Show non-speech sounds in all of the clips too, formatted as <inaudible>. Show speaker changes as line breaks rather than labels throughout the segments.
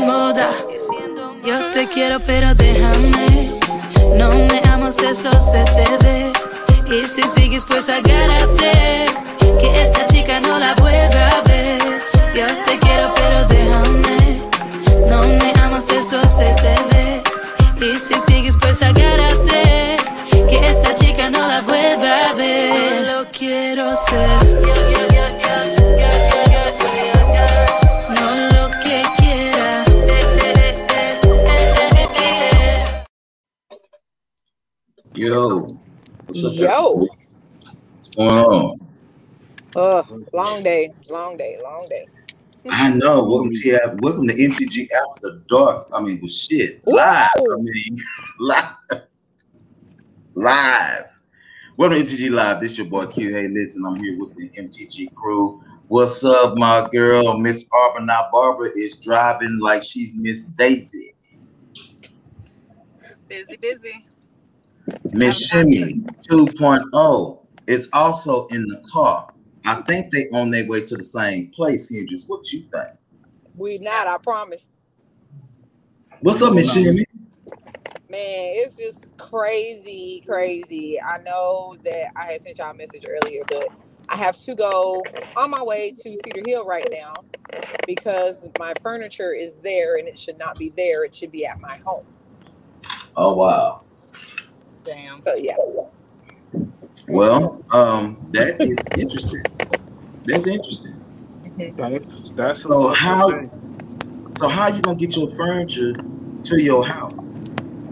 moda. Yo te quiero, pero déjame. No me amas, eso se te ve. Y si sigues, pues agárrate. Que esta chica no la vuelva a ver. Yo te quiero, pero déjame. No me amas, eso se te ve. Y si sigues, pues agárrate.
Yo, what's up?
Yo.
What's going on?
Uh, long day, long day, long day.
I know. Welcome to welcome to MTG After Dark. I mean, well, shit, live. I mean, <laughs> live, live. Welcome to MTG Live. This your boy Q. Hey, listen, I'm here with the MTG crew. What's up, my girl, Miss Arbor? Now, Barbara is driving like she's Miss Daisy.
Busy, busy.
Miss Shimmy 2.0 is also in the car. I think they on their way to the same place. Hendrix, what you think?
We not, I promise.
What's up, Miss Shimmy?
Man, it's just crazy, crazy. I know that I had sent y'all a message earlier, but I have to go on my way to Cedar Hill right now because my furniture is there and it should not be there. It should be at my home.
Oh wow.
Damn.
So yeah.
Well, um, that is interesting. That's interesting.
That's, that's
So how so how you gonna get your furniture to your house?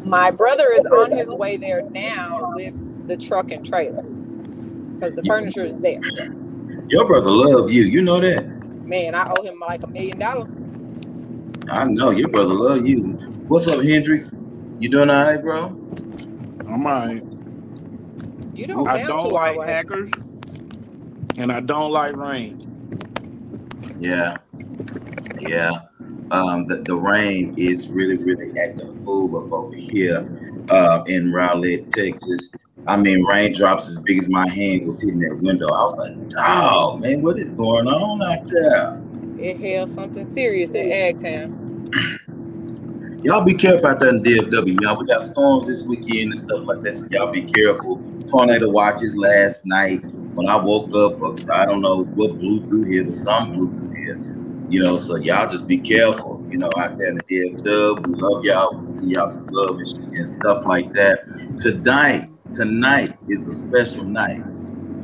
My brother is on his way there now with the truck and trailer because the furniture is there.
Your brother love you. You know that.
Man, I owe him like a million dollars.
I know your brother love you. What's up, Hendrix? You doing all right, bro?
I'm alright.
You don't
I
sound
don't
too
like
alright.
hackers, and I don't like rain.
Yeah. Yeah. Um, the, the rain is really, really acting a fool up over here uh, in Rowlett, Texas. I mean, raindrops as big as my hand was hitting that window. I was like, oh, man, what is going on out there?
It held something serious in Agtown.
Y'all be careful out there in DFW. Y'all, we got storms this weekend and stuff like that, so y'all be careful. Tornado watches last night. When I woke up, uh, I don't know what blew through here, but some blew through here. You know, so y'all just be careful. You know, out there in the DFW, we love y'all. We see y'all some love and, and stuff like that. Tonight, tonight is a special night.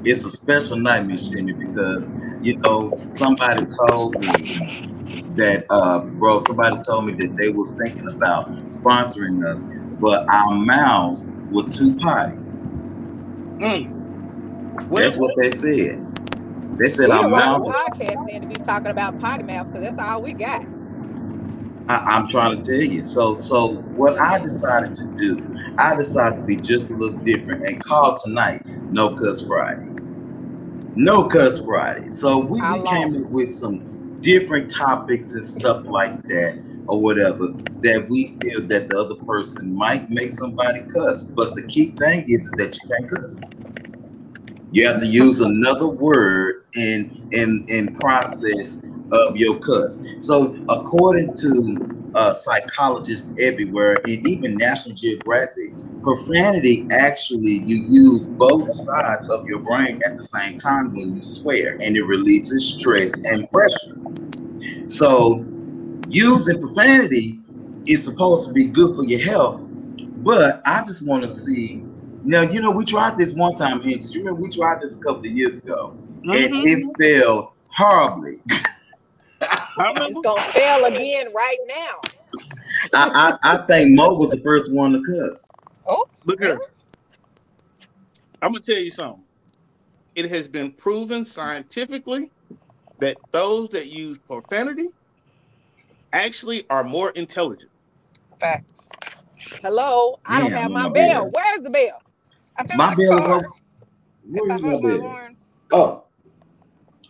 It's a special night, Miss Jimmy, because you know somebody told me that uh bro somebody told me that they was thinking about sponsoring us but our mouths were too potty that's what they said. They said
We
our
the wrong
mouths
podcast then to be talking about potty mouths because that's all we got.
I, i'm trying to tell you. So so what i decided to do i decided to be just a little different and call tonight no cuss friday. No cuss friday. So we,
I
we came
lost.
up with some different topics and stuff like that or whatever that we feel that the other person might make somebody cuss. But the key thing is, is that you can't cuss. You have to use another word in in in process of your cuss. So according to uh, psychologists everywhere and even national geographic profanity actually you use both sides of your brain at the same time when you swear and it releases stress and pressure so using profanity is supposed to be good for your health, but I just want to see. Now, you know, we tried this one time, and you remember we tried this a couple of years ago, and mm-hmm. it failed horribly. <laughs>
It's gonna fail again right now.
I, I, I think Mo was the first one to cuss.
Oh, Look here. I'm gonna tell you something. It has been proven scientifically that those that use profanity actually are more intelligent.
Facts.
Hello, I don't have
my
my
bad.
bell. Where's the bell?
I
My
like
bell is
car.
over. Where
If
is
I
my
hold
bell? Oh,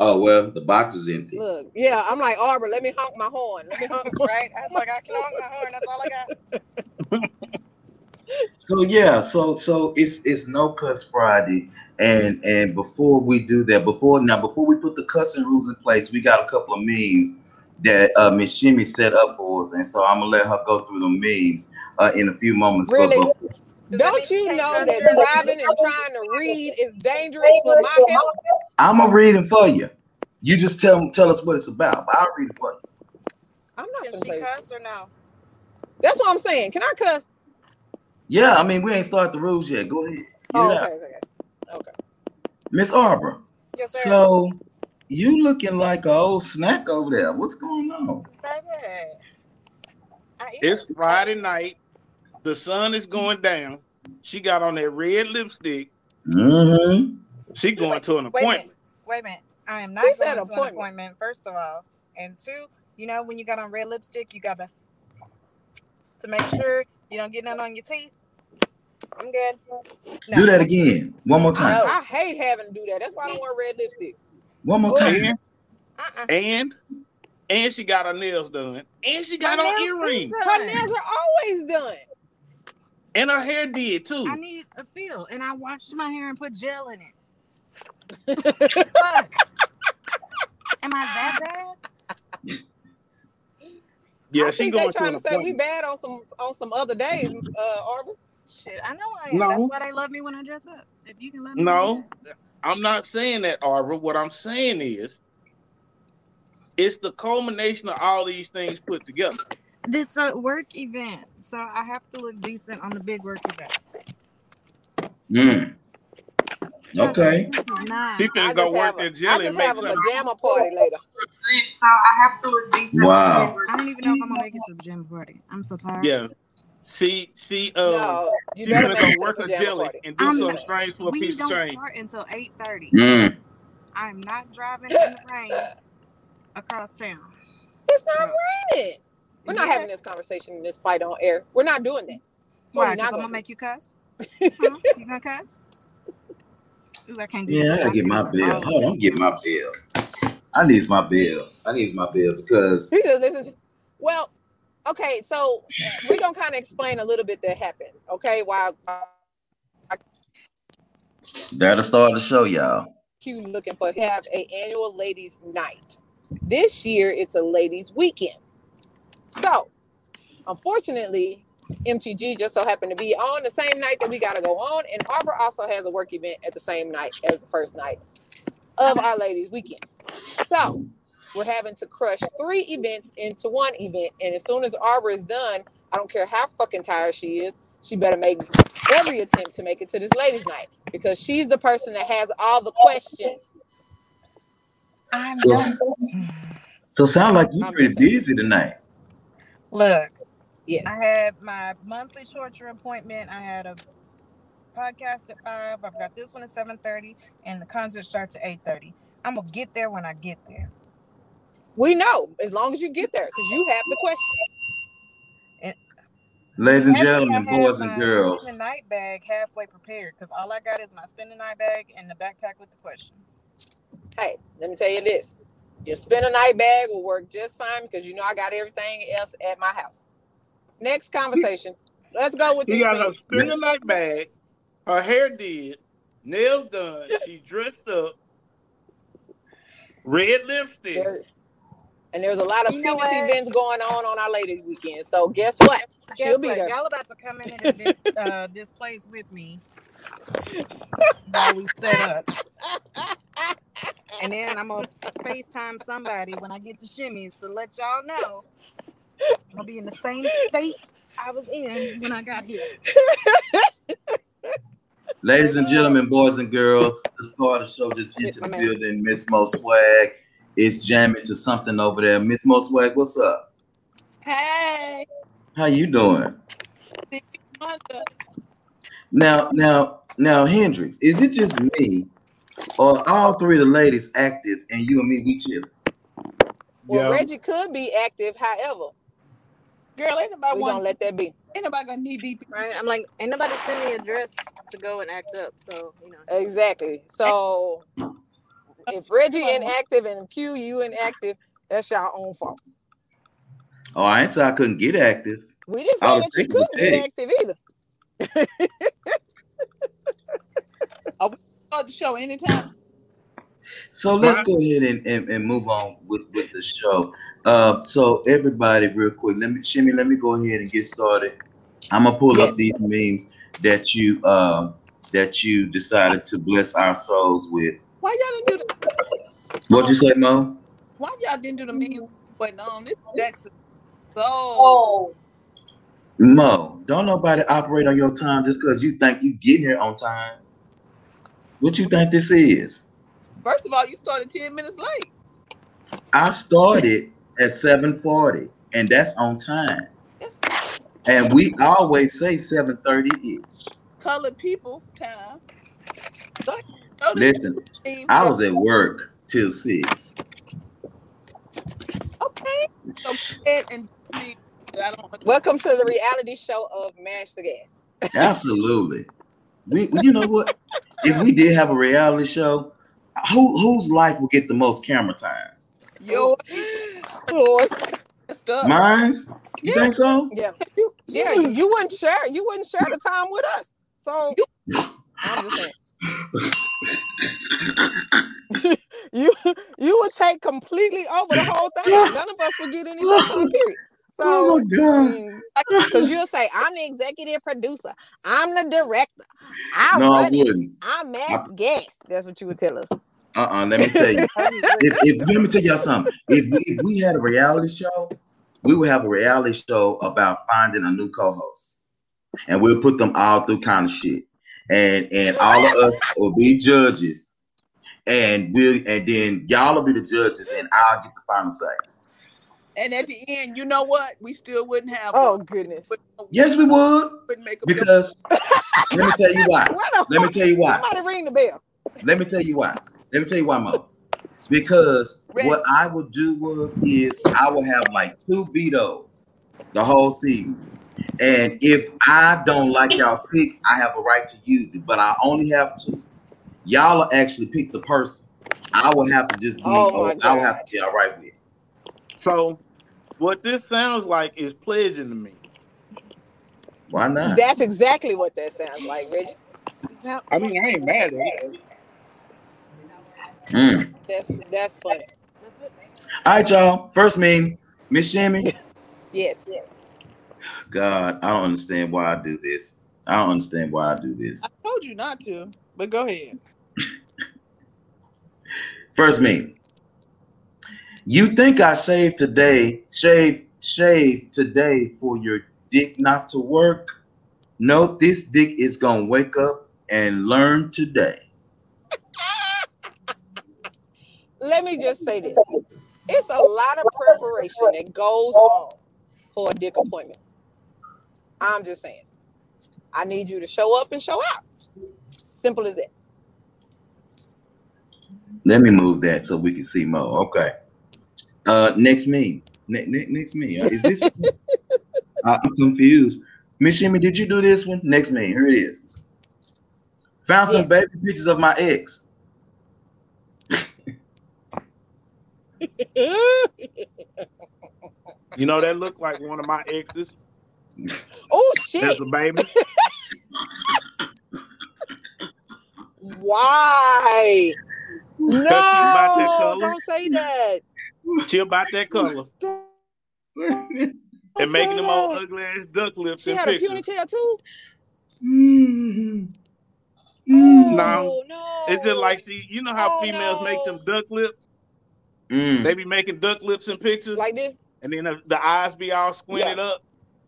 oh well, the box is empty.
Look, yeah, I'm like Arbor. Let me honk my horn. Let me honk.
right? I was like, I can honk my horn. That's all I got. <laughs>
So yeah, so so it's it's no cuss Friday, and and before we do that, before now before we put the cussing rules in place, we got a couple of memes that uh, Miss Shimmy set up for us, and so I'm gonna let her go through the memes uh, in a few moments.
Really?
but-
Does that
Don't you know that driving and trying to read is dangerous for my health?
I'm gonna read it for you. You just tell tell us what it's about. I'll read it for you.
I'm not
Can
gonna
she
play
cuss or no?
That's what I'm saying. Can I cuss?
Yeah, I mean we ain't started the rules yet. Go ahead. Get
Oh,
it
okay, okay, okay.
Miss Arbor.
Yes, sir.
So you looking like an old snack over there. What's going on?
Baby.
It's. Friday night. The sun is going down. She got on that red lipstick.
Mm-hmm.
She going to an
Wait a minute.
appointment.
Wait a minute. I am not
Who
going to
appointment?
an appointment, first of all. And two, you know, when you got on red lipstick, you got to to make sure you don't get none on your teeth. I'm good. No.
Do that again. One more time.
No.
I hate having to do that. That's why I don't wear red lipstick.
One more
Go
time.
ahead.
Uh-uh.
And and she got her nails done. And she got
My
on earrings.
Her nails are always done.
And her hair did too.
I need a feel, and I washed my hair and put gel in it. <laughs> Fuck. Am I that bad? <laughs>
Yeah,
I think they
going to
trying to say we bad on some on some other days, <laughs> uh, Arbor.
Shit, I know I am.
No.
That's why they love me when I dress up. If you can let me. do
No, I'm not saying that, Arbor. What I'm saying is, it's the culmination of all these things put together.
that. It's a work event, so I have to look decent on the big work events.
Mm. Okay.
This is not.
She
I
finna
just
go
have
work
a,
at
I
Jelly
just
and make
have a
something.
pajama party later.
So I have to look decent.
Wow.
I don't even know if I'm gonna make it to the gym party. I'm so tired.
Yeah. She she uh
No, you
she
better
finna
make
go
it to the
work a jelly
party.
and do
I'm-
something strange for a
We
piece of
don't
change.
start until 8:30.
Mm.
I'm not driving in the rain across town.
It's not raining. We're not
Yeah.
having this conversation, in this fight on air. We're not doing that. That's what
Why?
we're
Because
not
I'm
gonna
gonna make you cuss. Huh? You gonna cuss? Ooh, I can't
Yeah, I gotta get my bill. Hold on, I'm getting my bill. I need my bill. I need my bill because
He just listens. Well, okay, so uh, we're gonna kind of explain a little bit that happened. Okay, while
that'll start the show, y'all.
Q looking for have a annual ladies' night. This year it's a ladies' weekend. So, unfortunately, MTG just so happened to be on the same night that we gotta go on, and Arbor also has a work event at the same night as the first night of our ladies' weekend. So, we're having to crush three events into one event, and as soon as Arbor is done, I don't care how fucking tired she is, she better make every attempt to make it to this ladies' night because she's the person that has all the questions.
I'm
So,
done.
so sound like you
I'm
pretty busy tonight.
Look,
Yes.
I had my monthly torture appointment. I had a podcast at five. I've got this one at seven thirty, and the concert starts at eight thirty. I'm gonna get there when I get there.
We know as long as you get there because you have the questions.
Ladies and gentlemen,
I
boys and
my
girls.
spend the night bag halfway prepared because all I got is my spend the night bag and the backpack with the questions.
Hey, let me tell you this. Your spend a night bag will work just fine because you know I got everything else at my house. Next conversation. Let's go with
She
these
got her
things.
spin the night bag, her hair did, nails done, she dressed up, red lipstick.
There- and there's a lot of
You know
penis events going on on our ladies weekend. So guess what?
Guess
She'll be
what?
there.
Y'all about to come into this, <laughs> uh, this place with me while we set up. And then I'm gonna FaceTime somebody when I get to shimmies to let y'all know I'll be in the same state I was in when I got here. <laughs>
Ladies and gentlemen, boys and girls, the star of the show just
Shit,
entered the building. Miss Mo Swag is jamming to something over there. Miss Mo Swag, what's up?
Hey,
How you doing? Now, now, now, Hendrix, is it just me, or all three of the ladies active, and you and me we chill?
Well,
Yeah.
Reggie could be active, however,
Girl, ain't nobody
we're
want,
gonna let that be.
ain't nobody gonna need deep.
Right? I'm like, ain't nobody send me a dress to go and act up. So, you know.
Exactly. So if Reggie inactive and Q you inactive, that's y'all own fault.
Oh, I ain't say I couldn't get active.
We didn't
I
say that you couldn't get active either. <laughs>
Oh, Start the show anytime.
So let's go ahead and, and, and move on with, with the show. Uh, so everybody, real quick, let me shimmy. Let me go ahead and get started. I'm gonna pull
Yes.
up these memes that you uh, that you decided to bless our souls with.
Why y'all didn't do the
What'd you say, Mo?
why y'all didn't do the meme but um this Jackson so
Oh,
Mo, don't nobody operate on your time just because you think you getting here on time. What you think this is?
first of all you started 10 minutes late.
I started at 7:40, and that's on time.
That's
And we always say 7:30 ish.
colored people time. Go ahead. Go to
Listen. I was at work till six.
okay. So go ahead and do the meme that I don't
welcome to the reality show of Mash the Gas.
Absolutely. We, you know what? If we did have a reality show, who whose life will get the most camera time?
Yo,
Yours.
Oh, stuff.
Mine's? You
Yeah.
think so?
Yeah,
You-
yeah. You, you wouldn't share. You wouldn't share the time with us. So I'm just saying. <laughs> you you would take completely over the whole thing. None of us would get any time period. <laughs> So
Oh my god.
because you'll say I'm the executive producer, I'm the director, I
No, I
run it,
wouldn't.
I'm Max Guest. That's what you would tell us.
Uh-uh. Let me tell you. if, if let me tell y'all something. If we, if we had a reality show, we would have a reality show about finding a new co-host, and we'll put them all through kind of shit, and and all of us will be judges, and we'll and then y'all will be the judges, and I'll get the final say.
And at the end, you know what? We still wouldn't have.
oh
one.
goodness.
Yes, we would,
wouldn't make a
because <laughs> let me tell you why. Let me tell you why.
Somebody ring the bell.
Let me tell you why. Let me tell you why, Mo. Because
Red.
what I would do was is I would have like two vetoes the whole season. And if I don't like y'all pick, I have a right to use it, but I only have two. Y'all will actually pick the person. I will have to just be
Oh my
I will have to be all right with. It.
So, what this sounds like is pledging to me.
Why not?
That's exactly what that sounds like, Reggie.
I mean, I ain't mad at it.
Mm.
That's that's funny.
All right, y'all. First meme, Miss Shimmy. <laughs>
Yes.
God, I don't understand why I do this. I don't understand why I do this.
I told you not to, but go ahead. <laughs>
First meme. You think I shaved today, shave, shave today for your dick not to work? No, this dick is gonna wake up and learn today.
Let me just say this. It's a lot of preparation that goes on for a dick appointment. I'm just saying. I need you to show up and show out. Simple as that.
Let me move that so we can see more. Okay. Uh, next meme. Ne- ne- next meme. Uh, Is this? <laughs> I'm confused. Miss Shimmy, did you do this one? Next meme. Here it is. Found some
Yes.
baby pictures of my ex. <laughs>
You know, that looked like one of my exes.
Oh shit!
That's a baby.
Why? No, don't say that.
She about that color <laughs>
Don't
and making them old
that.
ugly ass duck lips
She
and
had a
pictures.
ponytail too?
Mm.
Oh, no.
It's just like she, you know how
Oh,
females make them duck lips.
Mm.
They be making duck lips in pictures,
like this.
and then the, the eyes be all squinted up.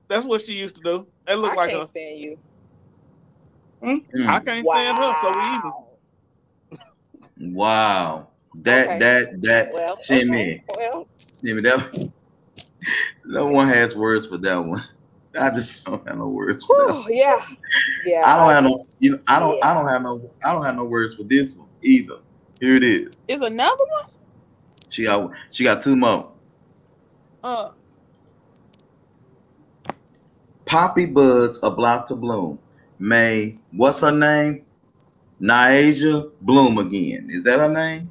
That's what she used to do. That look
I
like
can't
her.
stand you.
Mm.
I can't stand her, so we even.
Wow.
Wow. That
Okay.
that that
Well,
Shimmy.
okay. Well,
Shimmy, that <laughs> no one has words for that one. <laughs> I just don't have no words for that.
whew, yeah. Yeah.
I don't have no you know, I don't
yeah.
I don't have no I don't have no words for this one either. Here it is.
Is another one?
She got she got two more.
Uh,
Poppy buds are about to bloom. May what's her name? Niasia Bloom again. Is that her name?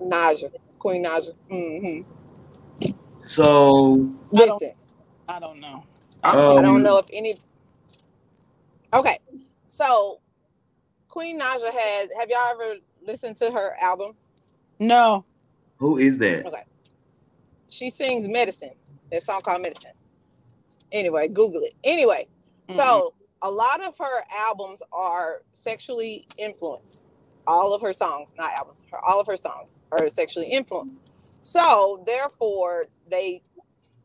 Naija. Queen Naija. hmm
So
I don't-
Listen,
I don't know.
I
um,
don't know if any. Okay, so Queen Naija has. Have y'all ever listened to her albums?
No.
Who is that? Okay.
she sings medicine. That song called Medicine. Anyway, Google it. Anyway,
Mhm.
so a lot of her albums are sexually influenced. All of her songs, not albums, her, all of her songs are sexually influenced. So therefore, they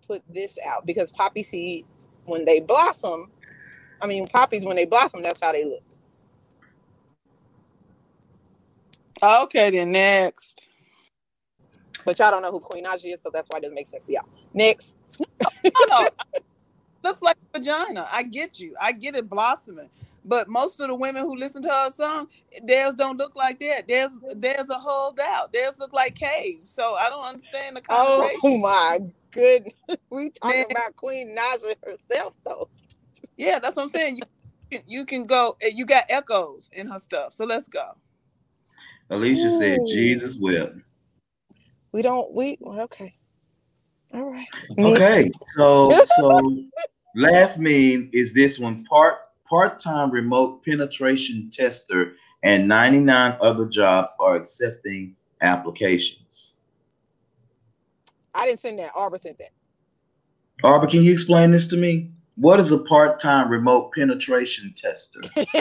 put this out because poppy seeds, when they blossom, I mean poppies when they blossom, that's how they look.
Okay, then next.
But y'all don't know who Queen Naija is, so that's why it doesn't make sense to y'all. Next,
Oh, no. <laughs> Looks like a vagina. I get you. I get it blossoming. But most of the women who listen to her song, theirs don't look like that. There's there's a hulled out. Theirs look like caves. So I don't understand the conversation.
oh my goodness, we talking
Man.
about Queen Naija herself though.
Yeah, that's what I'm saying. You can, you can go. eh, You got echoes in her stuff. So let's go.
Alicia said Jesus wept.
We don't. We well, okay. All right. Next.
Okay, so so last meme is this one part part-time remote penetration tester and 99 other jobs are accepting applications.
I didn't send that. Arbor sent that.
Arbor, can you explain this to me? What is a part-time remote penetration tester? <laughs>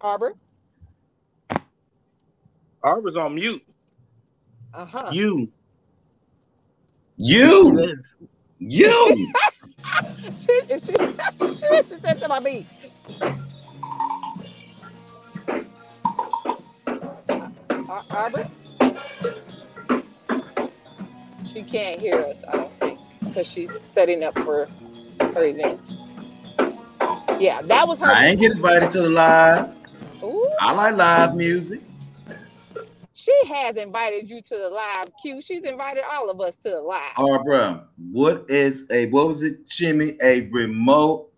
Arbor.
Arbor's on mute.
Uh huh.
You.
You, you. <laughs>
she, she, she said to my beat. Ar- Arbor. She can't hear us. I don't think because she's setting up for her event. Yeah, that was her.
I ain't get invited to the live.
Ooh,
I like live music.
she has invited you to the live queue. She's invited all of us to the live
Arbor, what is a what was it, Jimmy? A remote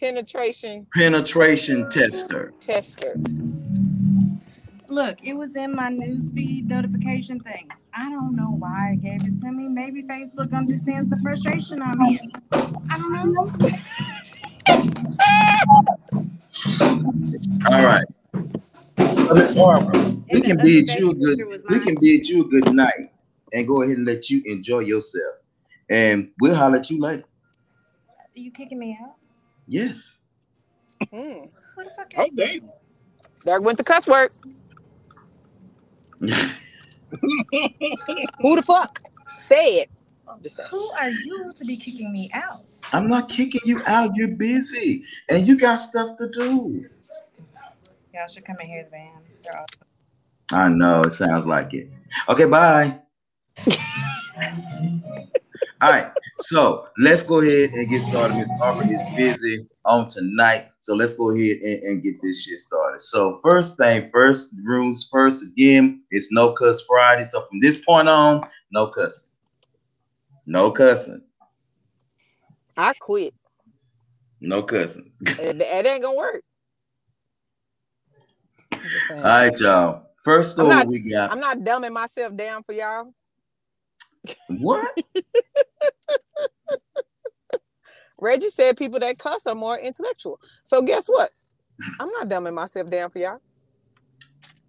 penetration
penetration tester.
tester.
Look, it was in my newsfeed notification things. I don't know why it gave it to me. Maybe Facebook understands the frustration I'm in. I don't know.
All right. So Miss Arbor, we can
the
bid you a good we
mine.
can bid you a good night and go ahead and let you enjoy yourself. And we'll holler at you later.
Are you kicking me out?
Yes.
Hmm.
Who the fuck?
Oh, damn.
There went the cuss word. <laughs> Who the fuck? Say it. I'm just saying.
Who are you to be kicking me out?
I'm not kicking you out. You're busy and you got stuff to do.
Y'all should come and hear the band. They're awesome.
I know it sounds like it. Okay, bye. <laughs> All right, so let's go ahead and get started. Miss Arbor is busy on tonight, so let's go ahead and, and get this shit started. So first thing first, rooms first. Again, it's no cuss Friday. So from this point on, no cussing, no cussing,
I quit.
no cussing.
It, it ain't gonna work. I'm just saying.
All right, y'all. First story
not-
we got.
I'm not dumbing myself down for y'all.
What? <laughs>
Reggie said people that cuss are more intellectual. So guess what? I'm not dumbing myself down for y'all.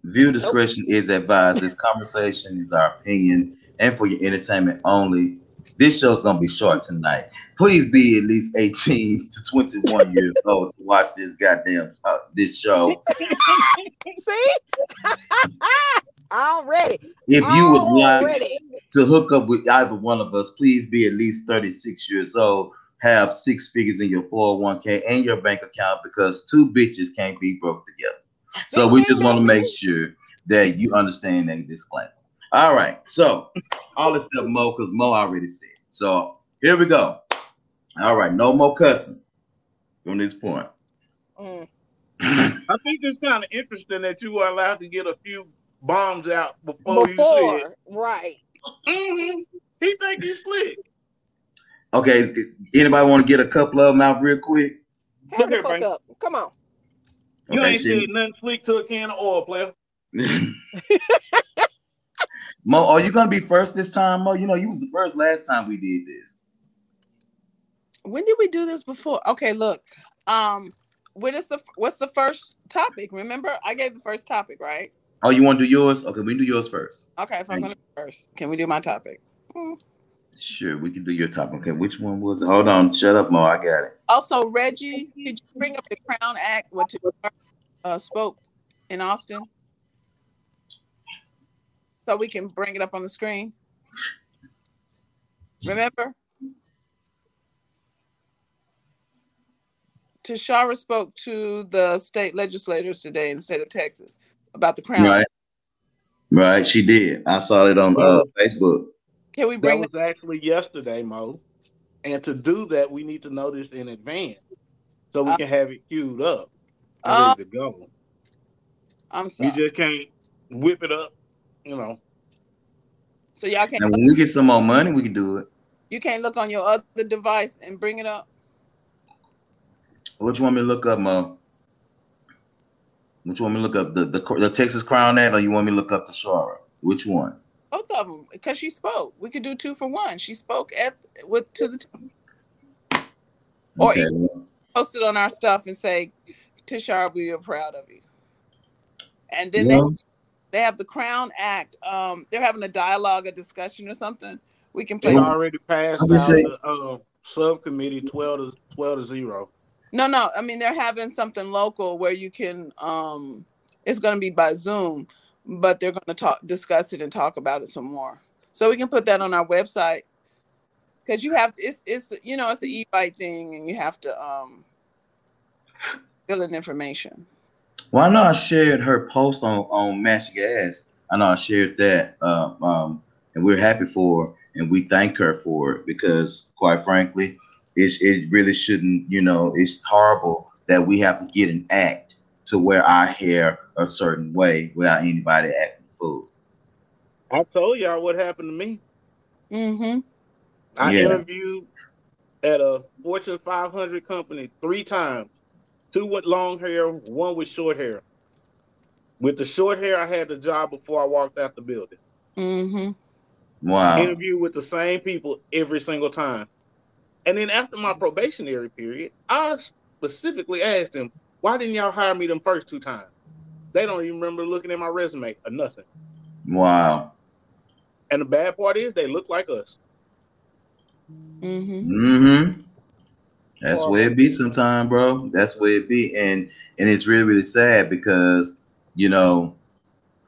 View discretion is advised. This conversation is our opinion and for your entertainment only. This show's gonna be short tonight. Please be at least 18 <laughs> to 21 years old to watch this goddamn uh, this show. <laughs>
See? <laughs> Already.
If you would like to hook up with either one of us, please be at least 36 years old. Have six figures in your 401k and your bank account because two bitches can't be broke together. So we just want to make sure that you understand that disclaimer. All right. So all except Mo, because Mo already said. So here we go. All right, no more cussing from this point.
Mm. <laughs>
I think it's kind of interesting that you were allowed to get a few bombs out before, you
Before,
said.
right.
hmm He think he's slick.
Okay, anybody want to get a couple of them out real quick?
Hurry
Look
the
here,
fuck up. Come on.
You
Okay,
ain't
see.
said nothing slick to a can of oil, player. <laughs>
Mo, are you gonna be first this time, Mo? You know, you was the first last time we did this.
When did we do this before? Okay, look. Um, what is the what's the first topic? Remember, I gave the first topic, right?
Oh, you want to do yours? Okay, we can do yours first.
Okay, if I'm gonna go first, can we do my topic? Hmm.
Sure, we can do your topic. Okay, which one was it? Hold on, shut up, Mo. I got it.
Also, Reggie, did you bring up the Crown Act? What you uh, spoke in Austin, so we can bring it up on the screen. Remember, Tashara spoke to the state legislators today in the state of Texas about the Crown
Right, right. She did. I saw it on uh, Facebook.
Can we bring
That
bring?
was actually yesterday, Mo. And to do that, we need to know this in advance so we
Uh,
can have it queued up and
Oh.
ready to go.
I'm sorry.
You just can't whip it up, you know.
So y'all can't
And when we get some more money, we can do it.
you can't look on your other device and bring it up.
What you want me to look up, Mo? What you want me to look up? The the, the Texas Crown Act, or you want me to look up the Shara? Which one?
Both of them, because she spoke. We could do two for one. She spoke at with to the Or
Okay.
post it on our stuff and say, Tashara, we are proud of you. And then
Well,
they they have the Crown Act. Um, they're having a dialogue, a discussion or something. We can play.
It's already passed
I'm gonna
out
say-
the uh, subcommittee 12 to 12 to 0.
No, no. I mean, they're having something local where you can. Um, it's going to be by Zoom, but they're going to talk, discuss it, and talk about it some more. So we can put that on our website because you have it's it's you know it's an e-bite thing, and you have to um fill in information.
Well, I know I shared her post on on Match Gas. I know I shared that, uh, um, and we're happy for her, and we thank her for it because, quite frankly, it it really shouldn't. You know, it's horrible that we have to get an act to wear our hair a certain way without anybody acting a fool.
I told y'all what happened to me.
Mm-hmm.
I
Yeah.
interviewed at a Fortune 500 company three times. Two with long hair, one with short hair. With the short hair, I had the job before I walked out the building.
Mm-hmm.
Wow.
Interview with the same people every single time. And then after my probationary period, I specifically asked them, why didn't y'all hire me them first two times? They don't even remember looking at my resume or nothing.
Wow.
And the bad part is they look like us.
Mm-hmm.
Mm-hmm. That's where it be sometime, bro. That's where it be. And and it's really, really sad because, you know,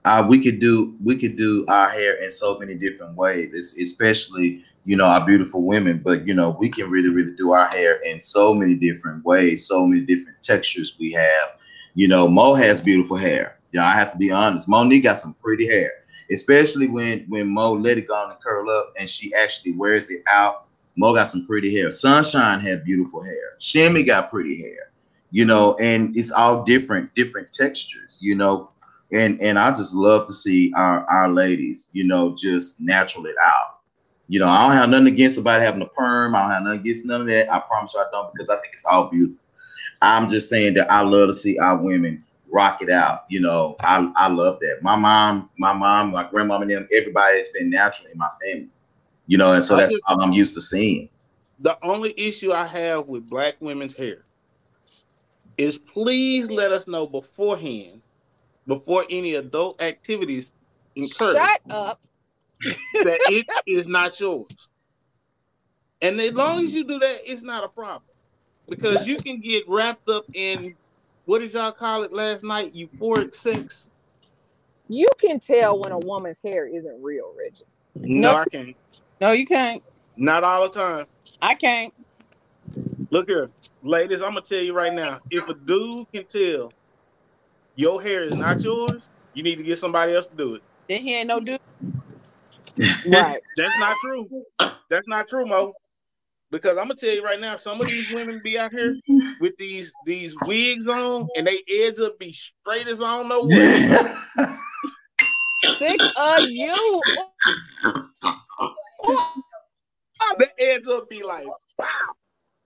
uh, we could do we could do our hair in so many different ways. It's especially, you know, our beautiful women, but you know, we can really, really do our hair in so many different ways, so many different textures we have. You know, Mo has beautiful hair. Yeah, I have to be honest. Monique got some pretty hair, especially when when Mo let it go and curl up and she actually wears it out. Mo got some pretty hair. Sunshine had beautiful hair. Shimmy got pretty hair. You know, and it's all different, different textures. You know, and and I just love to see our our ladies, you know, just natural it out. You know, I don't have nothing against somebody having a perm. I don't have nothing against none of that. I promise you I don't because I think it's all beautiful. I'm just saying that I love to see our women rock it out. You know, I, I love that. My mom, my mom, my grandmama, and them, everybody has been natural in my family. You know, and so that's
just-
all I'm used to seeing.
The only issue I have with black women's hair is please let us know beforehand, before any adult activities incur,
Shut up.
That it is not yours. And as long as you do that, it's not a problem. Because you can get wrapped up in what did y'all call it last night? Euphoric sex.
You can tell when a woman's hair isn't real, Reggie.
No,
No.
I can't.
No, you can't.
Not all the time.
I can't.
Look here, ladies, I'm gonna tell you right now. If a dude can tell your hair is not yours, you need to get somebody else to do it.
Then he ain't no dude.
Right. <laughs>
That's not true. That's not true, Mo. Because I'm gonna tell you right now, some of these women be out here with these these wigs on, and they edge up be straight as I don't know what. <laughs>
Sick of you. <laughs>
The edge up be like, wow.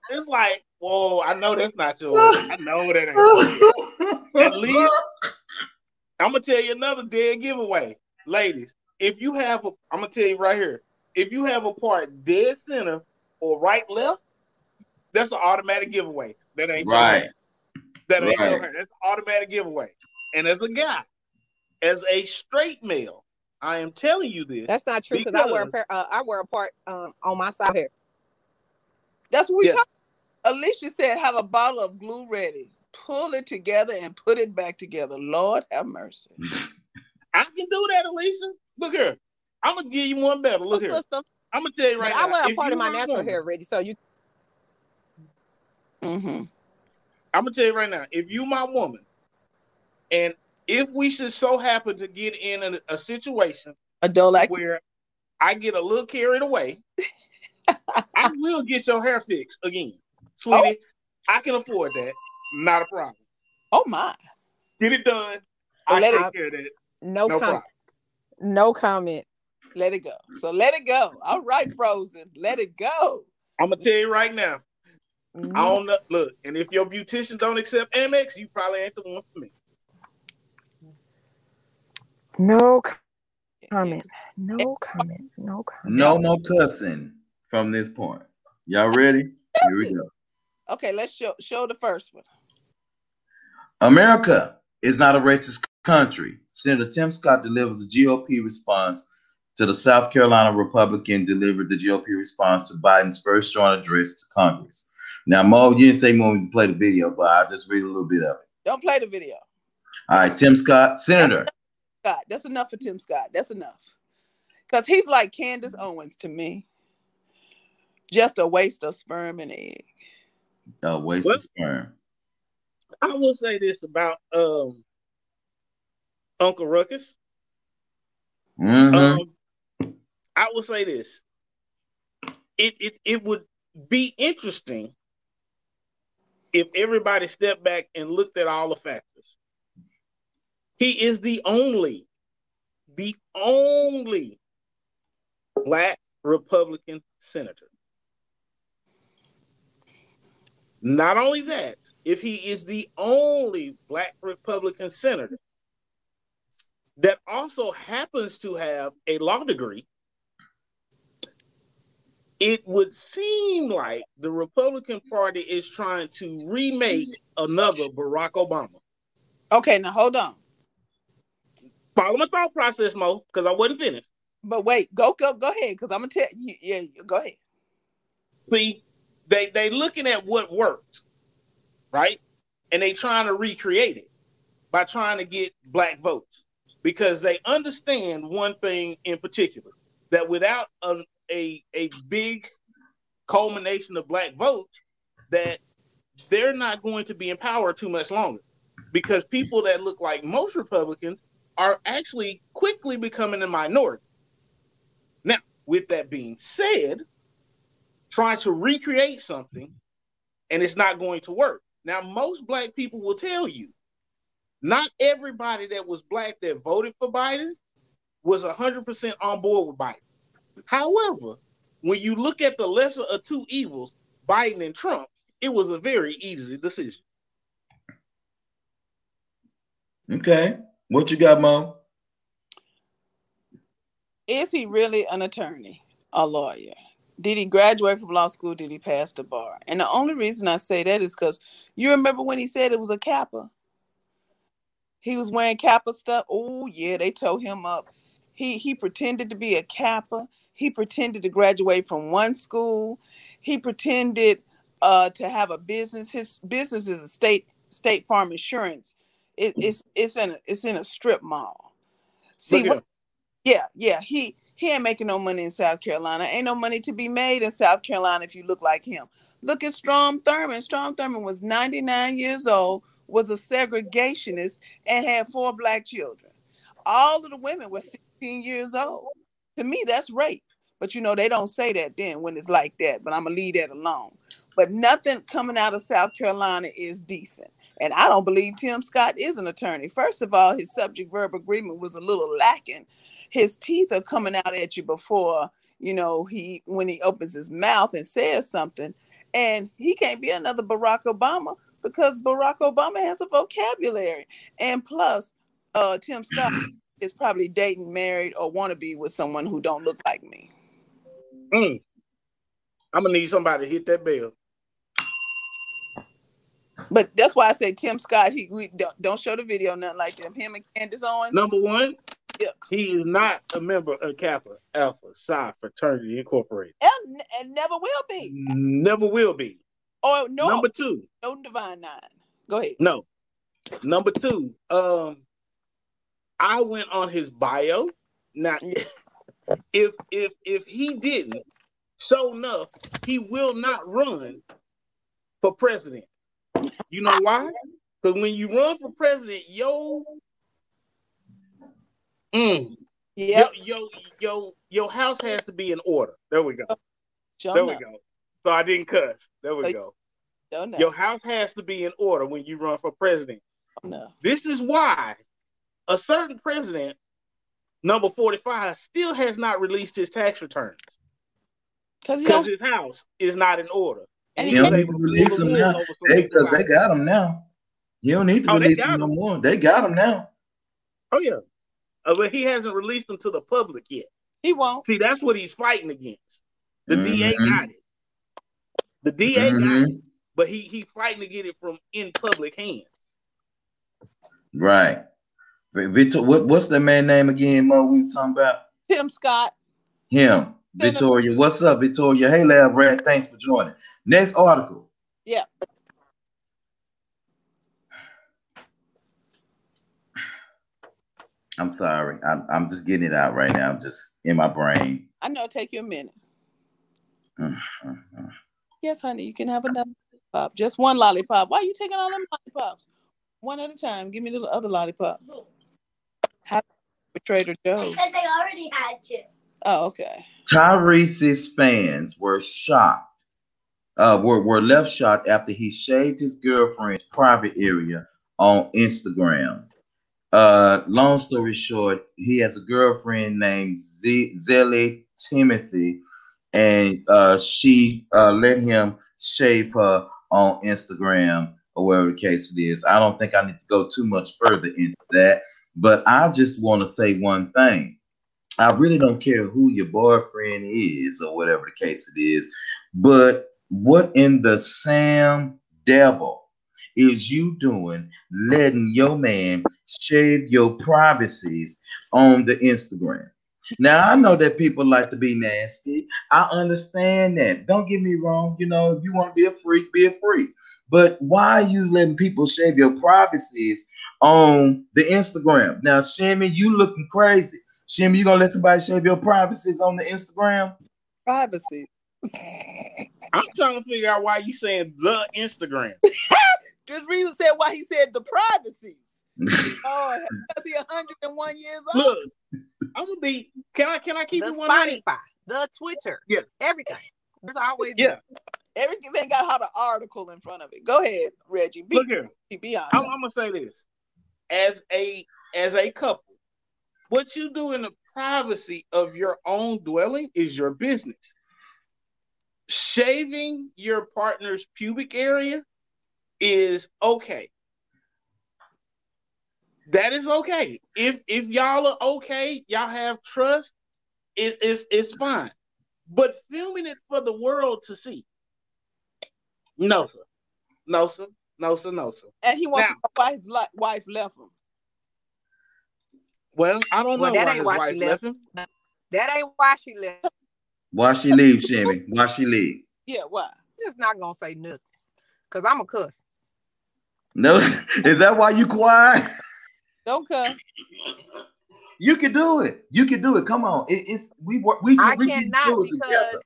It's like, whoa, I know that's not yours. I know that ain't. At least I'm gonna tell you another dead giveaway, ladies. If you have a, I'm gonna tell you right here. If you have a part dead center or right left, that's an automatic giveaway. That ain't
right.
That ain't your
Right.
That's an automatic giveaway. And as a guy, as a straight male, I am telling you this.
That's not true because I wear a
Because-
pair, uh, I wear a part um, on my side here.
That's what we
Yeah.
talk. Alicia said, "Have a bottle of glue ready. Pull it together and put it back together." Lord have mercy. <laughs>
I can do that, Alicia. Look here. I'm gonna give you one better. Look here.
sister,
I'm gonna tell you right now.
I
now.
wear a part of my
my
natural
woman-
hair ready, so you
hmm
I'm gonna tell you right now, if you my woman, and if we should so happen to get in a, a situation
Adult active.
where I get a little carried away, <laughs> I will get your hair fixed again, sweetie. I can afford that. Not a problem.
Oh my.
Get it done.
So
I
let
take
it-
care of that.
No,
No
comment.
problem.
No comment.
Let it go. So let it go. All right, Frozen. Let it go.
I'm gonna tell you right now.
Mm-hmm.
I don't know. Look, and if your beautician don't accept Amex, you probably ain't the one for me.
No comment. No comment. No comment.
No more cussing from this point. Y'all ready? Here we go.
Okay, let's show show the first one.
America is not a racist country. Senator Tim Scott delivers a GOP response to the South Carolina Republican delivered the GOP response to Biden's first joint address to Congress. Now, Mo, you didn't say you wanted me to play the video, but I'll just read a little bit of it.
Don't play the video.
All right, Tim Scott, Senator.
Scott. That's enough for Tim Scott. That's enough. Because he's like Candace Owens to me. Just a waste of sperm and egg.
Uh, waste
What?
of sperm.
I will say this about um Uncle Ruckus.
Mhm.
Um, I will say this. It, it it would be interesting if everybody stepped back and looked at all the factors. He is the only, the only black Republican senator. Not only that, if he is the only black Republican senator that also happens to have a law degree, it would seem like the Republican Party is trying to remake another Barack Obama.
Okay, now hold on.
Follow my thought process, Mo, because I wasn't finished.
But wait, go go go ahead, because I'm gonna tell you. Yeah, go ahead.
See, they they looking at what worked, right? And they trying to recreate it by trying to get black votes because they understand one thing in particular that without a a, a big culmination of black votes, that they're not going to be in power too much longer because people that look like most Republicans are actually quickly becoming a minority. Now, with that being said, trying to recreate something and it's not going to work. Now, most black people will tell you not everybody that was black that voted for Biden was 100% on board with Biden. However, when you look at the lesser of two evils, Biden and Trump, it was a very easy decision.
Okay. What you got, Mo?
Is he really an attorney, a lawyer? Did he graduate from law school? Did he pass the bar? And the only reason I say that is because you remember when he said it was a Kappa. He was wearing Kappa stuff. Oh yeah, they towed him up. He he pretended to be a Kappa. He pretended to graduate from one school. He pretended uh, to have a business. His business is a state State Farm Insurance. It, it's it's in a, it's in a strip mall. See what yeah, yeah. He he ain't making no money in South Carolina. Ain't no money to be made in South Carolina if you look like him. Look at Strom Thurmond. Strom Thurmond was 99 years old, was a segregationist, and had four black children. All of the women were 16 years old. To me, that's rape. But you know, they don't say that then when it's like that. But I'm gonna leave that alone. But nothing coming out of South Carolina is decent. And I don't believe Tim Scott is an attorney. First of all, his subject verb agreement was a little lacking. His teeth are coming out at you before, you know, he when he opens his mouth and says something. And he can't be another Barack Obama because Barack Obama has a vocabulary. And plus, uh, Tim Scott <laughs> is probably dating, married, or want to be with someone who don't look like me.
Mm. I'm gonna need somebody to hit that bell.
But that's why I say Tim Scott. He we don't don't show the video nothing like them. Him and Candace Owens.
Number one, he is not a member of Kappa Alpha Psi Fraternity Incorporated.
and, and never will be.
Never will be.
Or no,
Number two,
no Divine Nine. Go ahead.
no. Number two, um, I went on his bio. Now, <laughs> if if if he didn't, so enough, he will not run for president. You know why? Because when you run for president, yo, mm,
Yep.
yo, yo, your your house has to be in order. There we go.
Show
There we
enough.
go. So I didn't cuss. There we
Oh,
go.
Show enough.
Your house has to be in order when you run for president.
Show enough.
This is why a certain president, number 45, still has not released his tax returns
Because he
because
don't,
his house is not in order.
and
You
he
don't need to release them now.
Over some
They because they got them now. You don't need to
Oh, they
release
got
them no more. They got them now.
Oh yeah, Uh, but he hasn't released them to the public yet.
he won't.
See, that's what he's fighting against. The DA
Mhm.
got it. The DA got
Mhm.
it, but he he fighting to get it from in public hands.
Right. Vi- Victor, what, what's that man name again, Mo? We was talking about
Tim Scott.
him. Victoria. What's up, Victoria? Hey, Lab Rat. Thanks for joining. Next article.
Yeah.
I'm sorry. I'm, I'm just getting it out right now. I'm just in my brain.
I know take you a minute. <sighs> Yes, honey, you can have another lollipop. Just one lollipop. Why are you taking all them lollipops? One at a time. Give me the other lollipop. How for Trader Joe's?
Because I already had to.
Oh, okay.
Tyrese's fans were shocked, uh, were, were left shocked after he shaved his girlfriend's private area on Instagram. Uh, long story short, he has a girlfriend named Z- Zelie Timothy, and uh, she uh, let him shave her on Instagram or whatever the case it is. I don't think I need to go too much further into that, but I just want to say one thing. I really don't care who your boyfriend is or whatever the case it is, but what in the Sam devil is you doing letting your man shave your privacies on the Instagram? Now I know that people like to be nasty. I understand that. Don't get me wrong. You know, if you want to be a freak, be a freak. But why are you letting people shave your privacies on the Instagram? Now, Shimmy, you looking crazy. Shimmy, you gonna let somebody shave your privacies on the Instagram?
Privacy.
I'm trying to figure out why you saying the Instagram. <laughs>
Just reason said why he said the privacies. Oh, because he 101 years old.
Look, I'm gonna be. Can I? Can I keep
the
it 100?
Spotify, the Twitter,
Yeah.
everything. There's always
Yeah.
Everything they got had an article in front of it. Go ahead, Reggie. Be,
Look here.
be honest.
I'm, I'm gonna say this: as a as a couple, what you do in the privacy of your own dwelling is your business. Shaving your partner's pubic area is okay. That is okay. If if y'all are okay, y'all have trust, it's it's it's fine. But filming it for the world to see. No, sir. No, sir. No, sir. No, sir.
and he wants
Now-
to know why his li- wife left him.
Well, I don't
Well,
know
that
why
ain't
his
why
wife
she
left
left.
him.
that ain't why she left.
Why she leave, Shimmy? Why she leave?
Yeah, why?
Just not gonna say nothing. Cause I'm a cuss.
No, <laughs> is that why you quiet?
Don't come.
You can do it. You can do it. Come on. It, it's we work. We,
I
we can
cannot
it
because
together.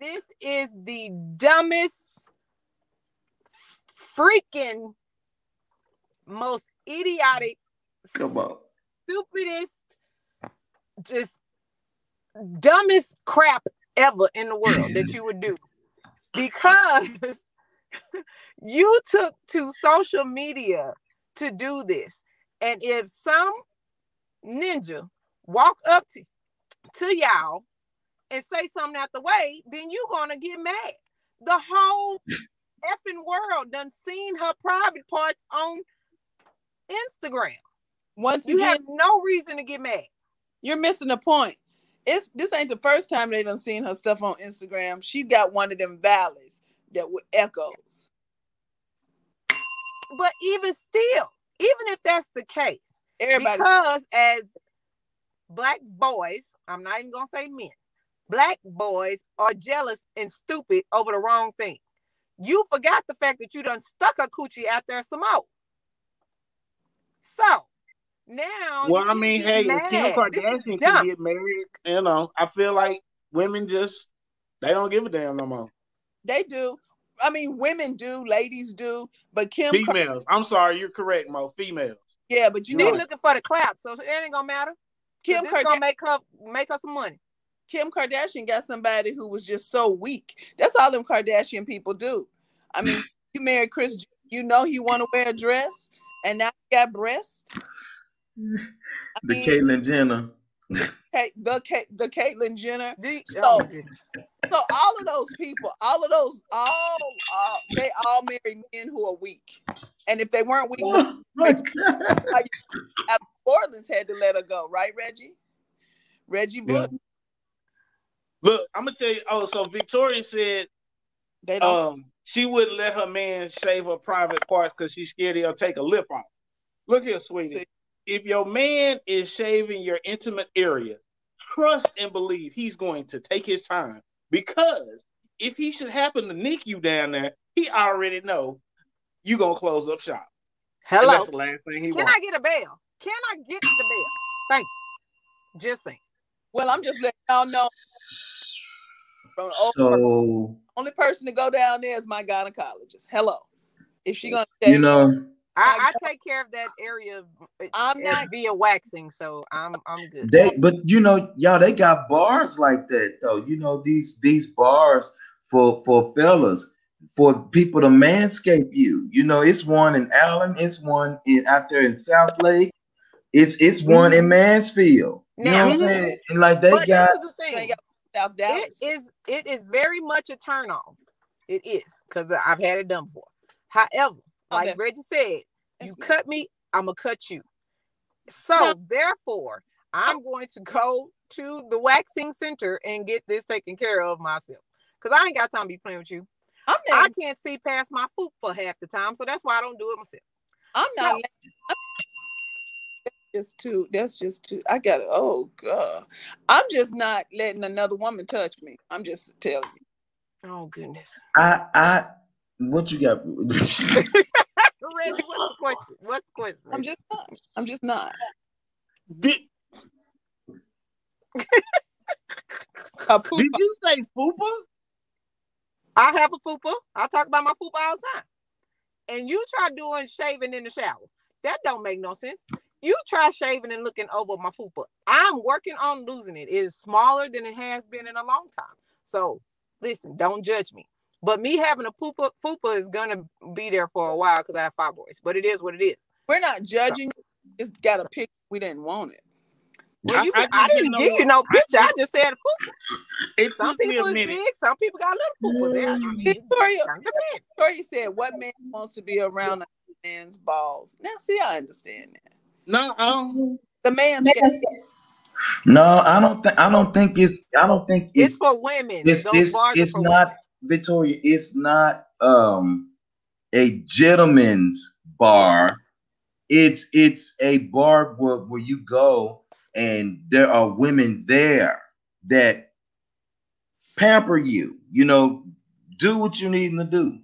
this is the dumbest, freaking, most idiotic,
Come on.
stupidest, just dumbest crap ever in the world that you would do. <laughs> Because <laughs> you took to social media to do this. And if some ninja walk up to, to y'all and say something out the way, then you're gonna get mad. The whole <laughs> effing world done seen her private parts on Instagram.
Once
You
again,
have no reason to get mad.
you're missing the point. It's this ain't the first time they done seen her stuff on Instagram. She got one of them valleys that with echoes.
but even still, even if that's the case,
Everybody.
because as black boys, I'm not even gonna say men, black boys are jealous and stupid over the wrong thing. You forgot the fact that you done stuck a coochie out there some more. So now,
Well, I mean, hey, if Kim
mad. This is
Kardashian can get married, you know, I feel like women just they don't give a damn no more.
They do. I mean, women do, ladies do, but Kim, Kar-
Females. I'm sorry, you're correct, Mo. Females.
yeah, but you
They
know,
Right.
looking for the clout, so it ain't gonna matter.
Kim
Kim gonna
Kardashian,
make her make her some money.
Kim Kardashian got somebody who was just so weak. That's all them Kardashian people do. I mean, <laughs> you married Chris, you know he want to wear a dress, and now he got breasts. I
The
mean,
Caitlyn Jenner.
Ka- the Ka- the Caitlyn Jenner. So-
oh.
So all of those people, all of those, all, all they all marry men who are weak, and if they weren't weak,
Oh <laughs> my God.
Portland's had to let her go, right, Reggie? Reggie
Yeah.
Bush.
Look, I'm gonna tell you. Oh, so Victoria said
They don't.
um she wouldn't let her man shave her private parts because she's scared he'll take a lip off. Look here, sweetie. If your man is shaving your intimate area, trust and believe he's going to take his time because if he should happen to nick you down there, he already know you gonna close up shop. And
Hello.
that's the last thing he
Can
wants.
I get a bell? Can I get the bell? Thank you. Just saying.
well, I'm just letting y'all know. From the old
So
only person to go down there is my gynecologist. Hello. If she gonna
you know,
I, I take care of that area
I'm not-
via waxing, so I'm I'm good.
they but you know, y'all they got bars like that though. You know, these these bars for for fellas, for people to manscape you. You know, it's one in Allen, it's one in out there in Southlake, it's it's one in mm-hmm. Mansfield. You know what I'm saying? And like they got
this is the
they
thing.
got South
It
Dallas.
is it is very much a turn on. It is because I've had it done before. However, like
that's-
Reggie said, you
me.
cut me, I'm gonna cut you. So therefore, I'm going to go to the waxing center and get this taken care of myself. Cause I ain't got time to be playing with you.
I'm
I can't see past my foot for half the time, so that's why I don't do it myself.
I'm not.
So-
That's just too. That's just too. I got it. Oh god. I'm just not letting another woman touch me. I'm just telling you.
Oh goodness.
I I what you got? <laughs> <laughs>
Reggie, what's the question? What's the question?
I'm just not. I'm just not.
Did,
A
did you say fupa?
I have a fupa. I talk about my fupa all the time. And you try doing shaving in the shower. That don't make no sense. You try shaving and looking over my fupa. I'm working on losing it. It is smaller than it has been in a long time. So listen, don't judge me. But me having a fupa, fupa is gonna be there for a while because I have fibroids. But it is what it is.
We're not judging. you. Just got a pic. We didn't want it.
Well,
I-
you,
I
I,
just
didn't
didn't
give you no picture. I
just-
just said a fupa.
It
Some
took me
people is big, some people got little fupa. There, I mean,
Victoria. Victoria said, "What man wants to be around a man's balls?" Now, see, I understand that.
No, um,
The man's
no, I don't think I don't think it's I don't think
It's
it's
for women.
it's
Those
it's, it's
for
not
women.
Victoria, it's not um a gentleman's bar. It's it's a bar where, where you go and there are women there that pamper you, you know, do what you need to do.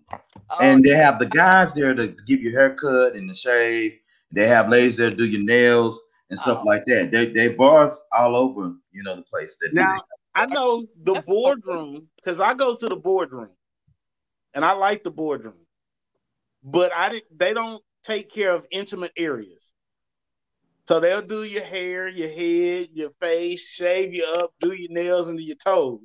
Oh,
and they have the guys there to give you a haircut and the shave. They have ladies there to do your nails and stuff
Oh.
like that. They they bars all over, you know, the place that
Now. I know the
That's-
boardroom because I go to the boardroom, and I like the boardroom, but I didn't. They don't take care of intimate areas, so they'll do your hair, your head, your face, shave you up, do your nails and your toes,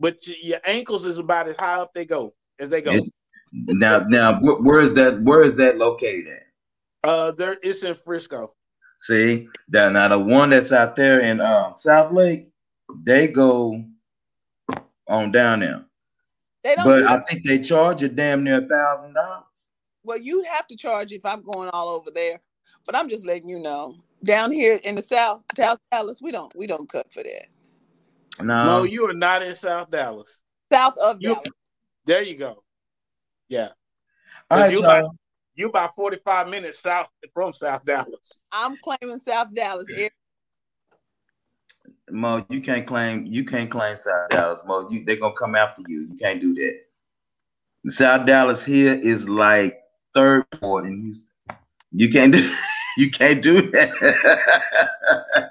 but y- your ankles is about as high up they go as they go.
It- now now where is that where is that located at?
uh, there it's in Frisco.
See, that now the one that's out there in uh, Southlake, they go on down there.
they don't.
But I think they charge you damn near a thousand dollars.
well, you'd have to charge if I'm going all over there. But I'm just letting you know. Down here in the South, South Dallas, we don't we don't cut for that.
No,
no, you are not in South Dallas.
South of
You-
Dallas.
There you go. Yeah.
all right,
you
y'all.
You about 45 minutes south from South Dallas.
I'm claiming South Dallas. Eric.
Mo, you can't claim you can't claim South Dallas, Mo. You they're gonna come after you. You can't do that. South Dallas here is like Third Ward in Houston. You can't do <laughs> you can't do that.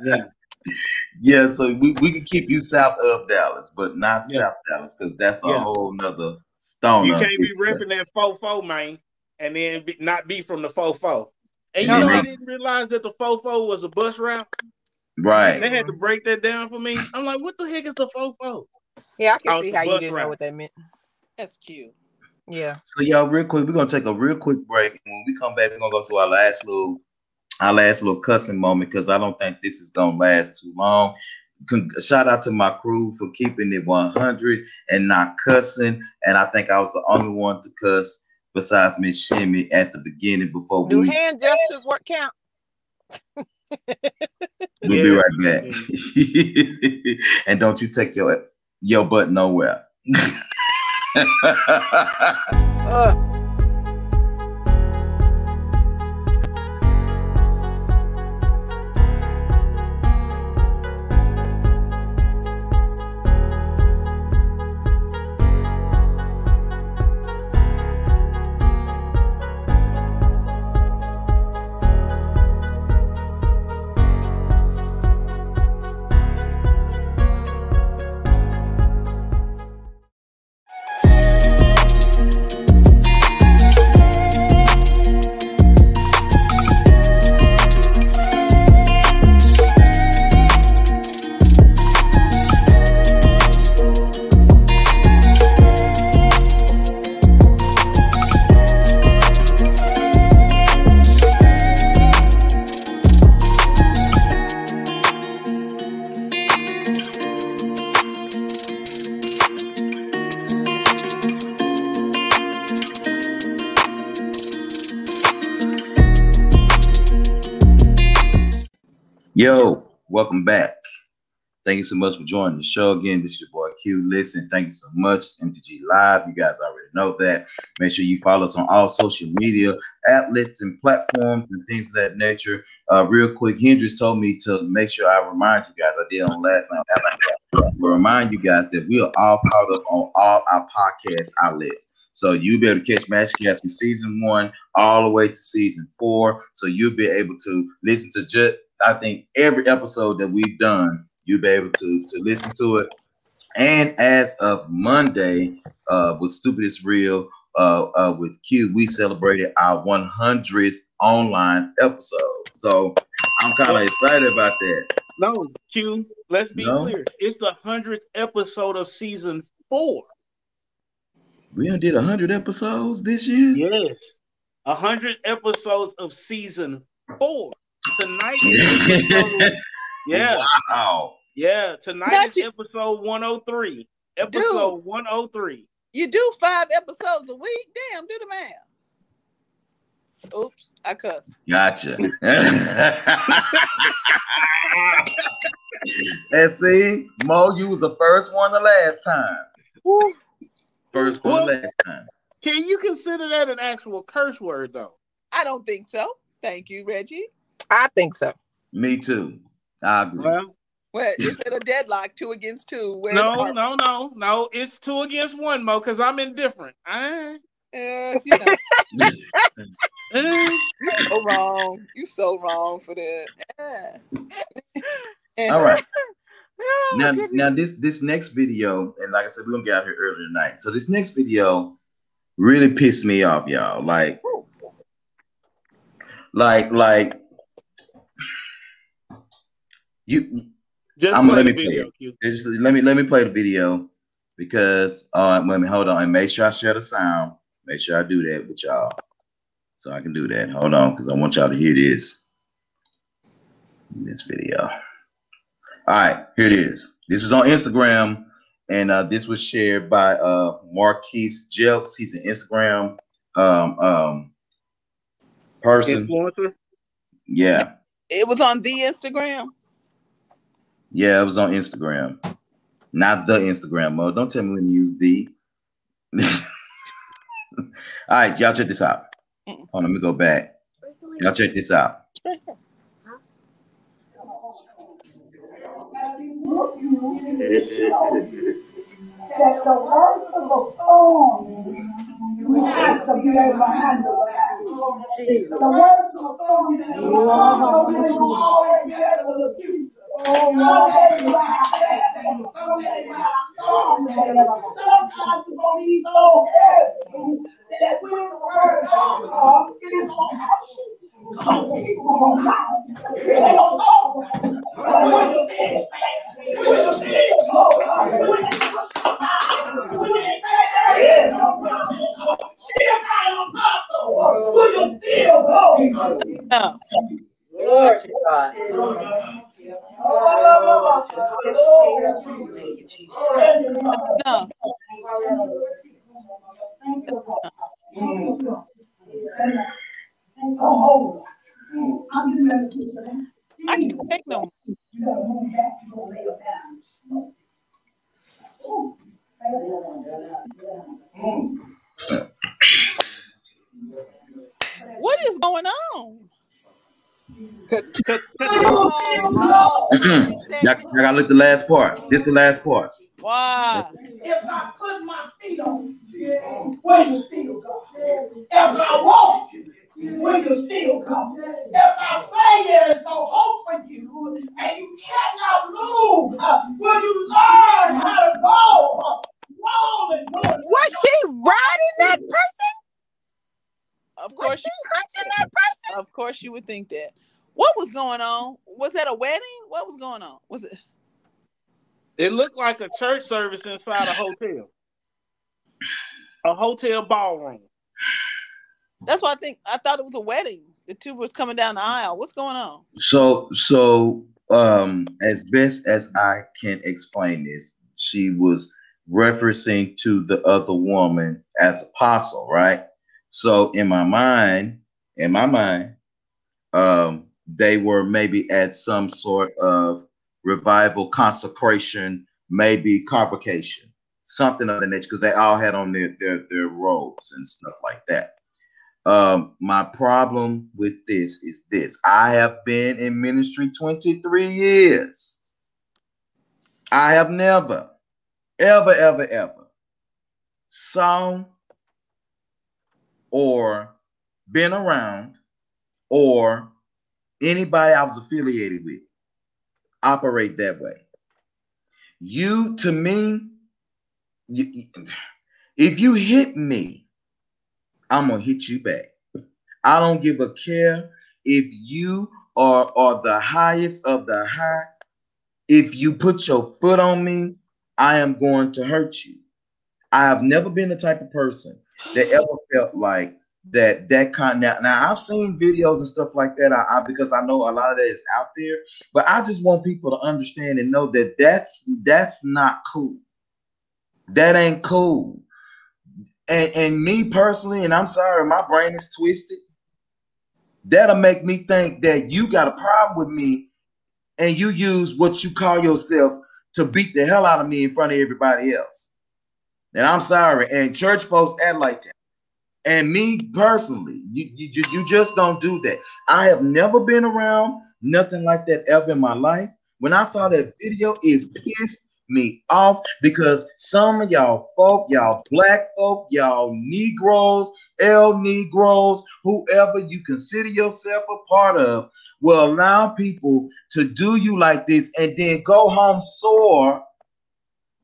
Yeah. <laughs>
yeah, so we, we can keep you south of Dallas, but not
Yeah.
South Dallas, because that's a
Yeah.
whole nother stone.
You can't be
ripping uh,
repping that fofo, man, and then be, not be from the fofo. And you know, I didn't realize that the fofo was a bus route.
Right.
They had to break that down for me. I'm like, what the heck is the fofo?
Yeah, I can
Out
see how you didn't
route.
know what that meant.
That's cute.
Yeah.
So y'all, real quick, we're gonna take a real quick break. When we come back, we're gonna go through our last little, our last little cussing moment because I don't think this is gonna last too long. Con- Shout out to my crew for keeping it 100 and not cussing. And I think I was the only one to cuss besides Miss Shimmy at the beginning before
Do
we.
Do hand gestures work count? <laughs>
We'll be right back. <laughs> and don't you take your your butt nowhere. <laughs>
Uh,
so much for joining the show again. This is your boy Q. Listen, thank you so much. It's MTG Live. You guys already know that. Make sure you follow us on all social media outlets and platforms and things of that nature. Uh, real quick, Hendrix told me to make sure I remind you guys. I did on last night. To remind you guys that we are all caught up on all our podcast outlets. So you'll be able to catch Matchcast from season one all the way to season four. So you'll be able to listen to just I think every episode that we've done, you'll be able to to listen to it. And as of Monday, uh, with Stupid is Real, uh, uh, with Q, we celebrated our 100th online episode. So I'm kind of excited about that.
No, Q. Let's be
No?
clear. It's the hundredth episode of season four.
We did 100 episodes this year.
Yes, hundred episodes of season four. Tonight is <laughs> yeah,
Wow.
yeah. Tonight
Not
is
you-
episode one hundred three. Episode one hundred three.
You do five episodes a week? Damn, do the math. Oops, I cussed.
Gotcha. <laughs> <laughs> and see, Mo, you was the first one the last time.
Woo.
First one
Well-
last time.
Can you consider that an actual curse word though?
I don't think so. Thank you, Reggie.
I think so.
Me too. I agree.
Well,
Well, is it a deadlock? Two against two. Where's
no,
our-
no, no, no. It's two against one, Mo, because I'm indifferent. I,
Uh, you know, you so wrong. You so wrong for that.
All right. <laughs>
Oh, <laughs>
Now,
goodness.
now this this next video, and like I said, we're gonna get out here early tonight. So this next video really pissed me off, y'all. Like, like, like you
just
I'm-
play
let
the
me play it. Just let me let me play the video because uh let me hold on and make sure I share the sound. Make sure I do that with y'all. So I can do that. Hold on, because I want y'all to hear this. This video. All right, here it is. This is on Instagram, and uh, this was shared by uh Marquise Jelks. He's an Instagram um um person.
Influencer.
Yeah.
It was on the Instagram.
Yeah, it was on Instagram. Not the Instagram mode. Don't tell me when to use the. <laughs> All right, y'all check this out.
Mm.
on, let me go back. Y'all check this out.
that <laughs> the worst of the storm, you have to be able to handle that. The worst of the storm, you don't always be able to do. You you. Sometimes you're gonna so heavy that when the word comes. Some people gonna lie. They gonna talk. But when you finish, when you finish, oh,
No.
Glory to God.
No. I can't take no more. What is going on?
Cut, cut, cut.
Oh,
y'all, y'all gotta look the last part. This is the last part.
Why?
If I put my feet on you, will you still go? If I walk you, will you still go? If I say there is no hope for you and you cannot move, uh, will you learn how to go? Roll and go.
Was she riding that person?
Of
Was
course,
she hunching that person?
you, of course, you would think that. What was going on? Was that a wedding? What was going on? Was it?
It looked like a church service inside a hotel, a hotel ballroom.
That's why I think I thought it was a wedding. The two was coming down the aisle. What's going on?
So, so um, as best as I can explain this, she was referencing to the other woman as apostle, right? So, in my mind, in my mind, um, they were maybe at some sort of revival, consecration, maybe convocation, something of the nature, because they all had on their, their their robes and stuff like that. Um, my problem with this is this: I have been in ministry 23 years. I have never, ever, ever, ever saw or been around or anybody I was affiliated with operate that way. You, to me, you- if you hit me, I'm gonna hit you back. I don't give a care if you are, are the highest of the high. If you put your foot on me, I am going to hurt you. I have never been the type of person that ever felt like that that kind now, now I've seen videos and stuff like that I, I because I know a lot of that is out there but I just want people to understand and know that that's that's not cool. That ain't cool. And and me personally and I'm sorry my brain is twisted. That'll make me think that you got a problem with me and you use what you call yourself to beat the hell out of me in front of everybody else. And I'm sorry and church folks act like that and me personally, you, you you just don't do that. I have never been around nothing like that ever in my life. When I saw that video, it pissed me off because some of y'all folk, y'all black folk, y'all Negroes, L Negroes, whoever you consider yourself a part of, will allow people to do you like this and then go home sore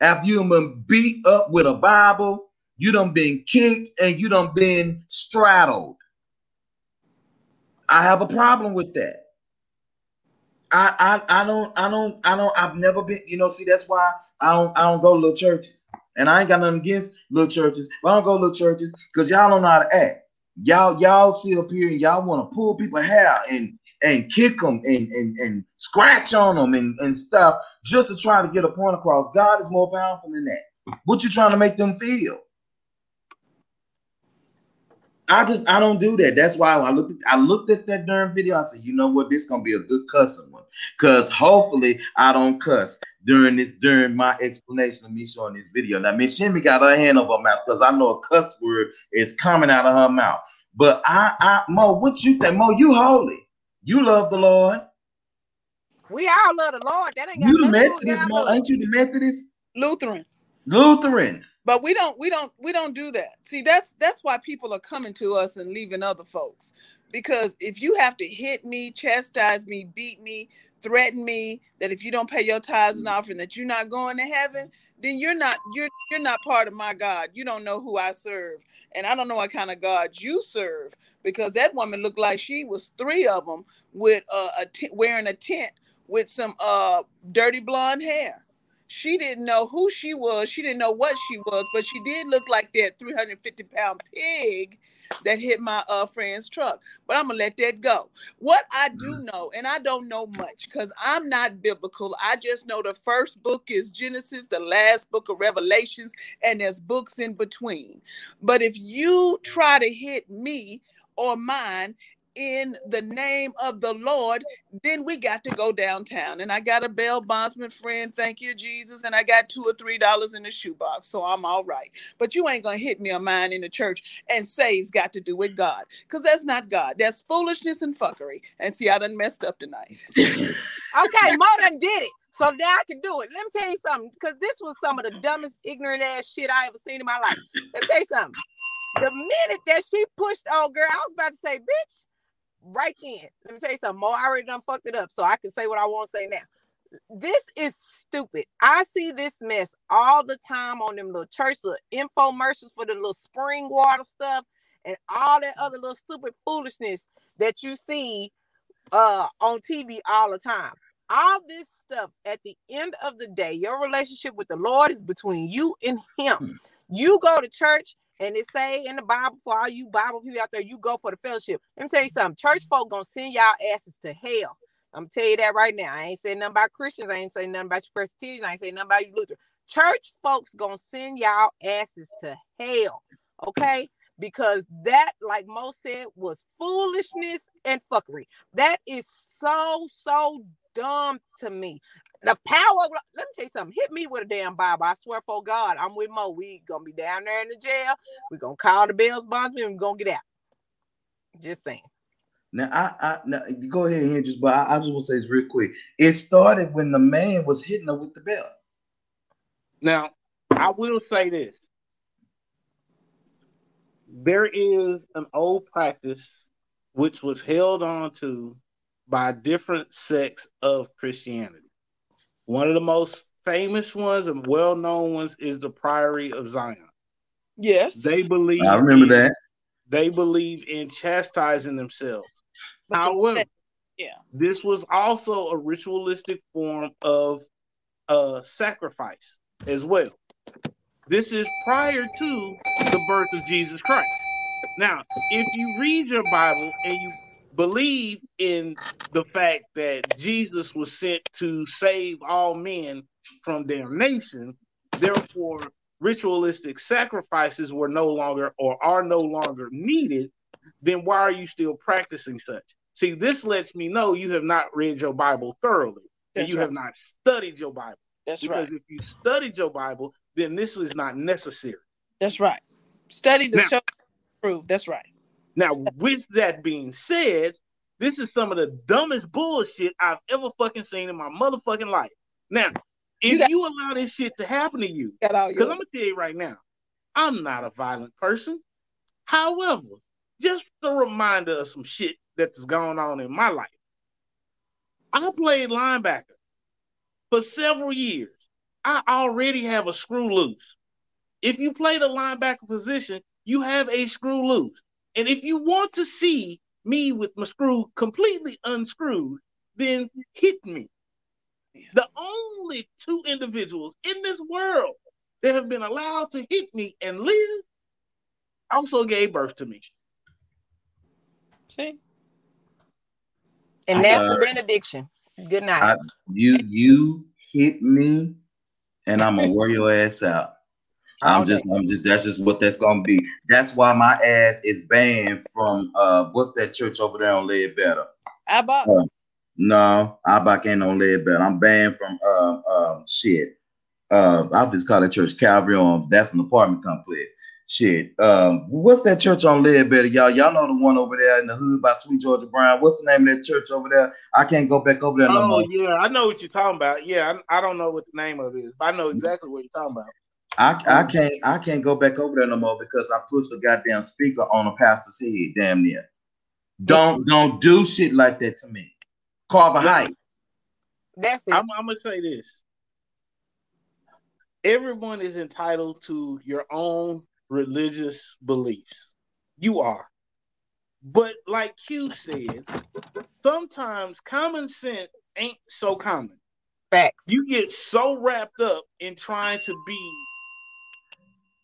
after you've been beat up with a Bible you done been kicked and you done been straddled. I have a problem with that. I, I I don't I don't I don't I've never been you know see that's why I don't I don't go to little churches. And I ain't got nothing against little churches but I don't go to little churches because y'all don't know how to act. Y'all y'all sit up here and y'all want to pull people hair and and kick them and and, and scratch on them and, and stuff just to try to get a point across. God is more powerful than that. What you trying to make them feel I just I don't do that. That's why I looked at, I looked at that darn video. I said, you know what, this gonna be a good cussing one. Cause hopefully I don't cuss during this during my explanation of me showing this video. Now Miss Shimmy got her hand over her mouth because I know a cuss word is coming out of her mouth. But I, I, Mo, what you think? Mo, you holy. You love the Lord.
We all love the Lord. That ain't got
You the
nothing to do with
Methodist, Mo?
love.
Ain't you the Methodist?
Lutheran.
Lutherans.
But we don't we don't we don't do that. See, that's that's why people are coming to us and leaving other folks. Because if you have to hit me, chastise me, beat me, threaten me that if you don't pay your tithes and offering that you're not going to heaven, then you're not you're you're not part of my God. You don't know who I serve. And I don't know what kind of God you serve because that woman looked like she was three of them with uh, a t- wearing a tent with some uh dirty blonde hair. She didn't know who she was. She didn't know what she was, but she did look like that 350 pound pig that hit my uh friend's truck. But I'm gonna let that go. What I do know, and I don't know much because I'm not biblical. I just know the first book is Genesis, the last book of Revelations, and there's books in between. But if you try to hit me or mine in the name of the Lord, then we got to go downtown. And I got a bail bondsman friend, thank you, Jesus, and I got two or three dollars in the shoebox, so I'm all right. But you ain't gonna hit me or mine in the church and say it's got to do with God, because that's not God. That's foolishness and fuckery. And see, I done messed up tonight. <laughs>
Okay, Mo done did it. So now I can do it. Let me tell you something, because this was some of the dumbest, ignorant ass shit I ever seen in my life. Let me tell you something. The minute that she pushed old girl, I was about to say, bitch, right then. Let me tell you something. Mo I already done fucked it up, so I can say what I want to say now. This is stupid. I see this mess all the time on them little church little infomercials for the little spring water stuff and all that other little stupid foolishness that you see uh on TV all the time. All this stuff at the end of the day, your relationship with the Lord is between you and Him. You go to church and it say in the Bible for all you Bible people out there, you go for the fellowship. Let me tell you something. Church folk gonna send y'all asses to hell. I'm tell you that right now. I ain't saying nothing about Christians. I ain't saying nothing about you Presbyterians. I ain't saying nothing about you Luther. Church folks gonna send y'all asses to hell. Okay? Because that, like Mo said, was foolishness and fuckery. That is so, so dumb to me. The power of let me tell you something. Hit me with a damn Bible. I swear for God, I'm with Mo. We gonna be down there in the jail. we gonna call the Bills bondsman we gonna get out. Just saying.
Now, I, I now, you go ahead and just, but I, I just want to say this real quick. It started when the man was hitting her with the belt.
Now, I will say this. There is an old practice which was held on to by different sects of Christianity. One of the most famous ones and well-known ones is the Priory of Zion.
Yes.
They believe
I remember
in-
that.
They believe in chastising themselves.
But they-
However,
yeah.
this was also a ritualistic form of uh, sacrifice as well. This is prior to the birth of Jesus Christ. Now, if you read your Bible and you believe in the fact that Jesus was sent to save all men from damnation, therefore ritualistic sacrifices were no longer or are no longer needed, then why are you still practicing such? See, this lets me know you have not read your Bible thoroughly and you
right.
have not studied your Bible.
That's
because
right.
if you studied your Bible, then this is not necessary.
That's right. Study the
Now-
show prove. That's right.
Now, with that being said, this is some of the dumbest bullshit I've ever fucking seen in my motherfucking life. Now, if
You
you, allow this shit to happen to you, because. I'm gonna tell you right now, I'm not a violent person. However, just a reminder of some shit that's going on in my life. I played linebacker for several years. I already have a screw loose. If you play the linebacker position, you have a screw loose. And if you want to see me with my screw completely unscrewed, then hit me. The only two individuals in this world that have been allowed to hit me and live also gave birth to me.
See?
And that's
uh,
the benediction. Good night.
I, you you hit me, and I'm gonna wear your ass out. I'm
All
just. I'm just. That's just what that's gonna be. That's why my ass is banned from uh, what's that church over there on Ledbetter?
Bought
Uh, No, Abak ain't on Ledbetter. I'm banned from um um shit. Uh, I just call it Church Calvary on. That's an apartment complex. Shit. Um, what's that church on Ledbetter, y'all? Y'all know the one over there in the hood by Sweet Georgia Brown. What's the name of that church over there? I can't go back over there no
Oh
more.
yeah, I know what you're talking about. Yeah, I, I don't know what the name of it is, but I know exactly what you're talking about.
I, I oh. can't I can't go back over there no more because I pushed the goddamn speaker on a pastor's head, damn near. Don't don't do shit like that to me. Carver
Yeah.
Heights.
That's it.
I'm, I'm gonna say this. Everyone is entitled to your own religious beliefs. You are. But like Q said, sometimes common sense ain't so common.
Facts.
You get so wrapped up in trying to be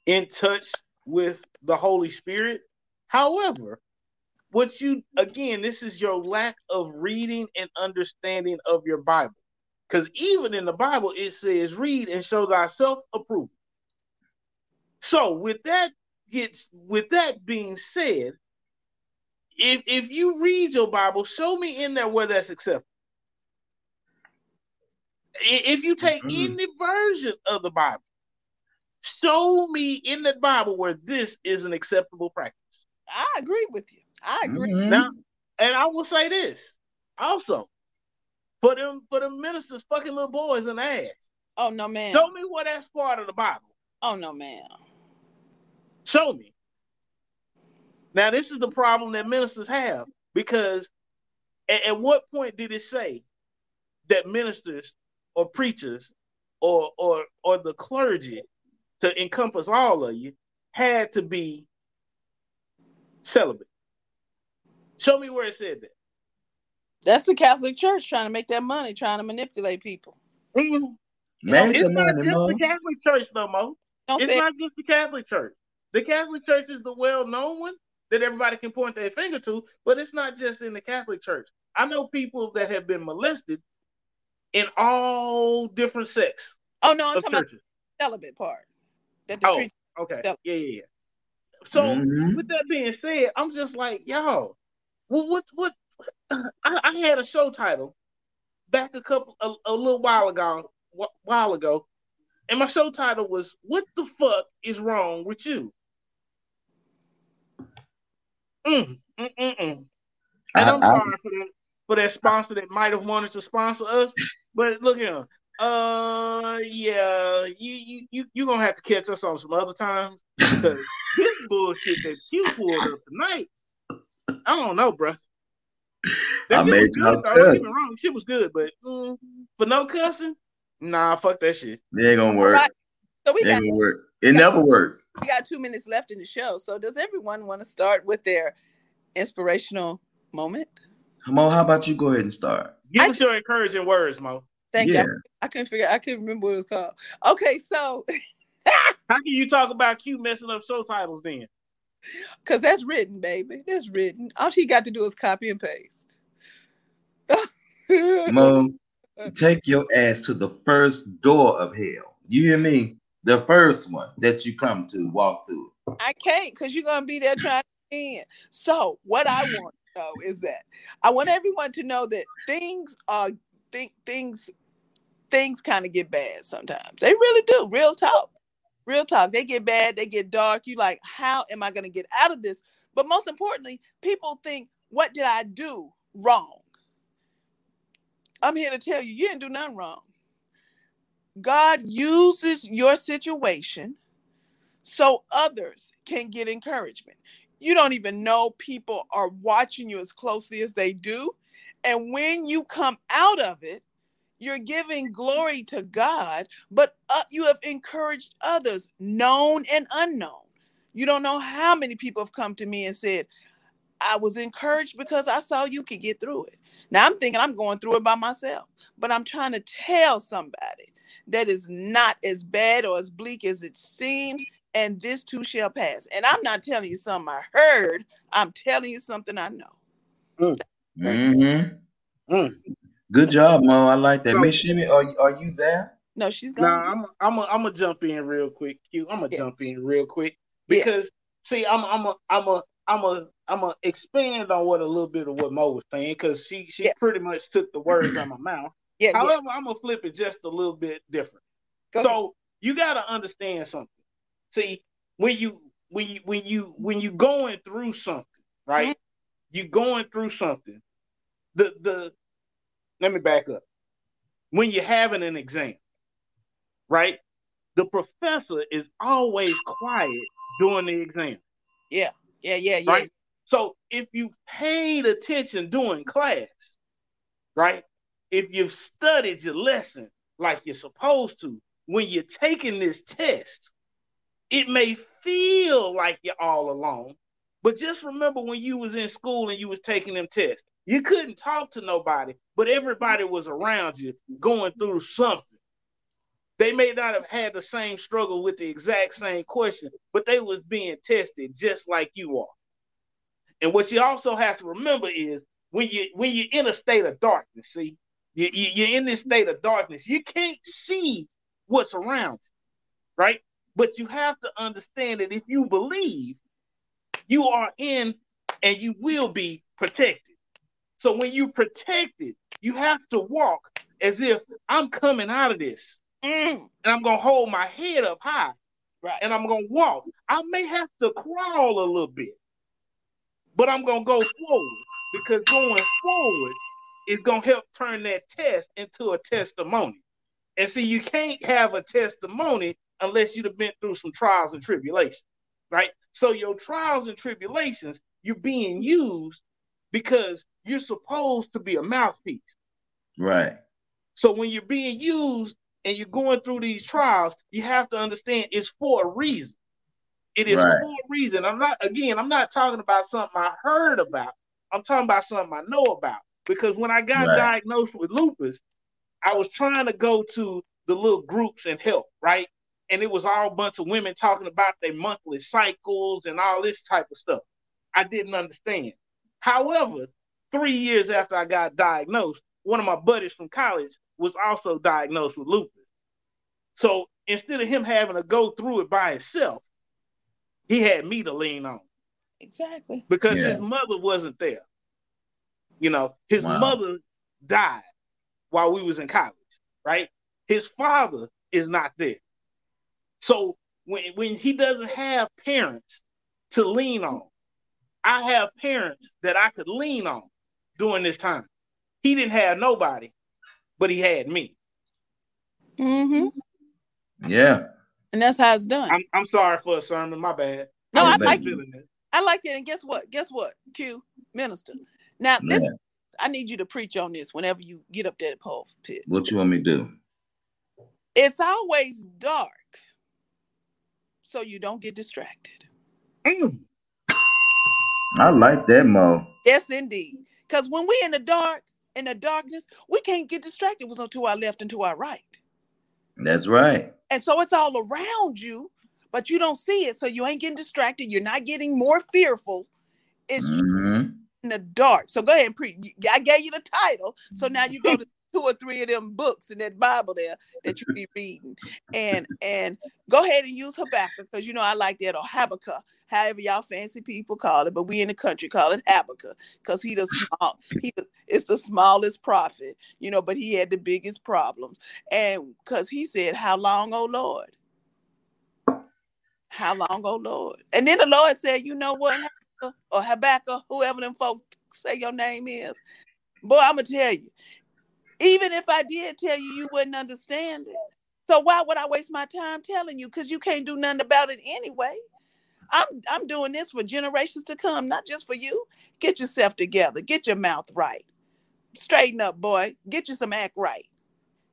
in touch with the Holy Spirit. However, what you again, this is your lack of reading and understanding of your Bible. Because even in the Bible, it says, read and show thyself approved. So with that gets with that being said, if if you read your Bible, show me in there where that's acceptable. If you take
Mhm.
any version of the Bible, show me in the Bible where this is an acceptable practice.
I agree with you. I agree.
Mhm.
Now, and I will say this also for them for the ministers fucking little boys in the ass.
Oh no, man.
Show me where that's part of the Bible.
Oh no, man.
Show me. Now, this is the problem that ministers have because at, at what point did it say that ministers or preachers or or or the clergy to encompass all of you had to be celibate? Show me where it said that.
That's the Catholic Church trying to make that money, trying to manipulate people.
Mhm.
Make
It's
the
not
money,
just
Mo.
the Catholic Church no more.
Don't
It's
say
not just the Catholic Church. The Catholic Church is the well-known one that everybody can point their finger to, but it's not just in the Catholic Church. I know people that have been molested in all different sects
Oh no, I'm
of
talking about
churches.
the celibate part. That the
Oh,
preacher
okay.
Yeah.
Yeah, yeah, yeah. So
Mhm.
with that being said, I'm just like, y'all, well, what, what? I, I had a show title back a couple, a, a little while ago, wh- while ago, and my show title was "What the fuck is wrong with you?" Mm, mm, mm, mm. And
I-
I'm
I-
sorry for that for that sponsor that might have wanted to sponsor us, but look here. Uh, yeah, you you you you gonna have to catch us on some other times <laughs> because this bullshit that you pulled up tonight, I don't know, bro.
I made
was
y'all.
Don't
cuss.
get me wrong, shit was good, but mm, for no cussing, nah, fuck that shit.
It ain't gonna work.
right. So we
It
got
ain't gonna work. It never works.
we got two minutes left in the show. So does everyone want to start with their inspirational moment?
Mo, how about you go ahead and start?
Give
I-
us your encouraging words, Mo.
Thank
yeah.
you. I couldn't figure. I couldn't remember what it was called. Okay, so <laughs>
How can you talk about Q messing up show titles then?
because that's written, baby, that's written. All she got to do is copy and paste. <laughs>
Mom, take your ass to the first door of hell. You hear me? The first one that you come to, walk through.
I can't because you're gonna be there trying to get in. So what I want to know is that I want everyone to know that things are think things things kind of get bad sometimes. They really do. Real talk. Real talk. They get bad, they get dark. You like, how am I gonna get out of this? But most importantly, people think, what did I do wrong? I'm here to tell you, you didn't do nothing wrong. God uses your situation so others can get encouragement. You don't even know people are watching you as closely as they do. And when you come out of it, you're giving glory to God, but uh, you have encouraged others, known and unknown. You don't know how many people have come to me and said, I was encouraged because I saw you could get through it. Now I'm thinking I'm going through it by myself, but I'm trying to tell somebody that is not as bad or as bleak as it seems, and this too shall pass. And I'm not telling you something I heard, I'm telling you something I know.
Mm-hmm.
Mm.
Good job, Mo. I like that. Miss Shimmy, are, are you there?
No, she's
Nah,
gone.
I'm I'm I'm gonna jump in real quick, Q. I'm gonna
Yeah.
jump in real quick
Yeah.
because see, I'm I'm a I'm a I'm a I'm a expand on what a little bit of what Mo was saying because she she
Yeah.
pretty much took the words out of my <clears throat> mouth.
yeah, yeah.
However, I'm gonna flip it just a little bit different.
Go ahead.
so you gotta understand something. See, when you when you when you when you going through something, right? Mm-hmm. You going through something. The the let me back up. When you're having an exam, right? The professor is always quiet during the exam.
Yeah, yeah, yeah, yeah.
Right? So if you paid attention during class, right? If you've studied your lesson like you're supposed to, when you're taking this test, it may feel like you're all alone. But just remember when you was in school and you was taking them tests, you couldn't talk to nobody, but everybody was around you going through something. They may not have had the same struggle with the exact same question, but they was being tested just like you are. And what you also have to remember is when you when you're in a state of darkness, see, you, you, you're in this state of darkness, you can't see what's around you, right? But you have to understand that if you believe, you are in and you will be protected. So when you protected, you have to walk as if I'm coming out of this
Mm,
and I'm gonna hold my head up high
right.
and I'm gonna walk. I may have to crawl a little bit, but I'm gonna go forward because going forward is gonna help turn that test into a testimony. And see, you can't have a testimony unless you've been through some trials and tribulations, right? So your trials and tribulations, you're being used because you're supposed to be a mouthpiece.
Right.
So when you're being used and you're going through these trials, you have to understand it's for a reason. It is
Right.
for a reason. I'm not again, I'm not talking about something I heard about. I'm talking about something I know about. Because when I got
Right.
diagnosed with lupus, I was trying to go to the little groups and help, right? And it was all a bunch of women talking about their monthly cycles and all this type of stuff. I didn't understand. However, three years after I got diagnosed, one of my buddies from college was also diagnosed with lupus. So instead of him having to go through it by himself, he had me to lean on
Exactly.
because
Yeah.
his mother wasn't there. You know, his
Wow.
mother died while we was in college, right? His father is not there. So when when he doesn't have parents to lean on, I have parents that I could lean on during this time. He didn't have nobody, but he had me.
Mm-hmm.
Yeah.
And that's how it's done.
I'm I'm sorry for a sermon, my bad.
no, I
Yeah,
like
it.
I like it. And guess what? Guess what? Q minister. Now
Yeah.
listen, I need you to preach on this whenever you get up there at pulpit.
What you want me to do?
It's always dark, so you don't get distracted.
Mm.
I like that, Mo.
Yes, indeed. Because when we in the dark, in the darkness, we can't get distracted. What's on to our left and to our right.
That's right.
And so it's all around you, but you don't see it. So you ain't getting distracted. You're not getting more fearful. It's
hmm
in the dark. So go ahead and preach. I gave you the title. So now you go to two or three of them books in that Bible there that you <laughs> be reading. And and go ahead and use Habakkuk because you know I like that or Habakkuk, however y'all fancy people call it, but we in the country call it Habakkuk because he the small, he the- is the smallest prophet, you know, but he had the biggest problems. And because he said, How long, oh Lord? How long, oh Lord? And then the Lord said, You know what? Habakkuk or Habakkuk, whoever them folks say your name is. Boy, I'm gonna tell you, even if I did tell you, you wouldn't understand it. So why would I waste my time telling you? Because you can't do nothing about it anyway. I'm I'm doing this for generations to come, not just for you. Get yourself together. Get your mouth right. Straighten up, boy. Get you some act right.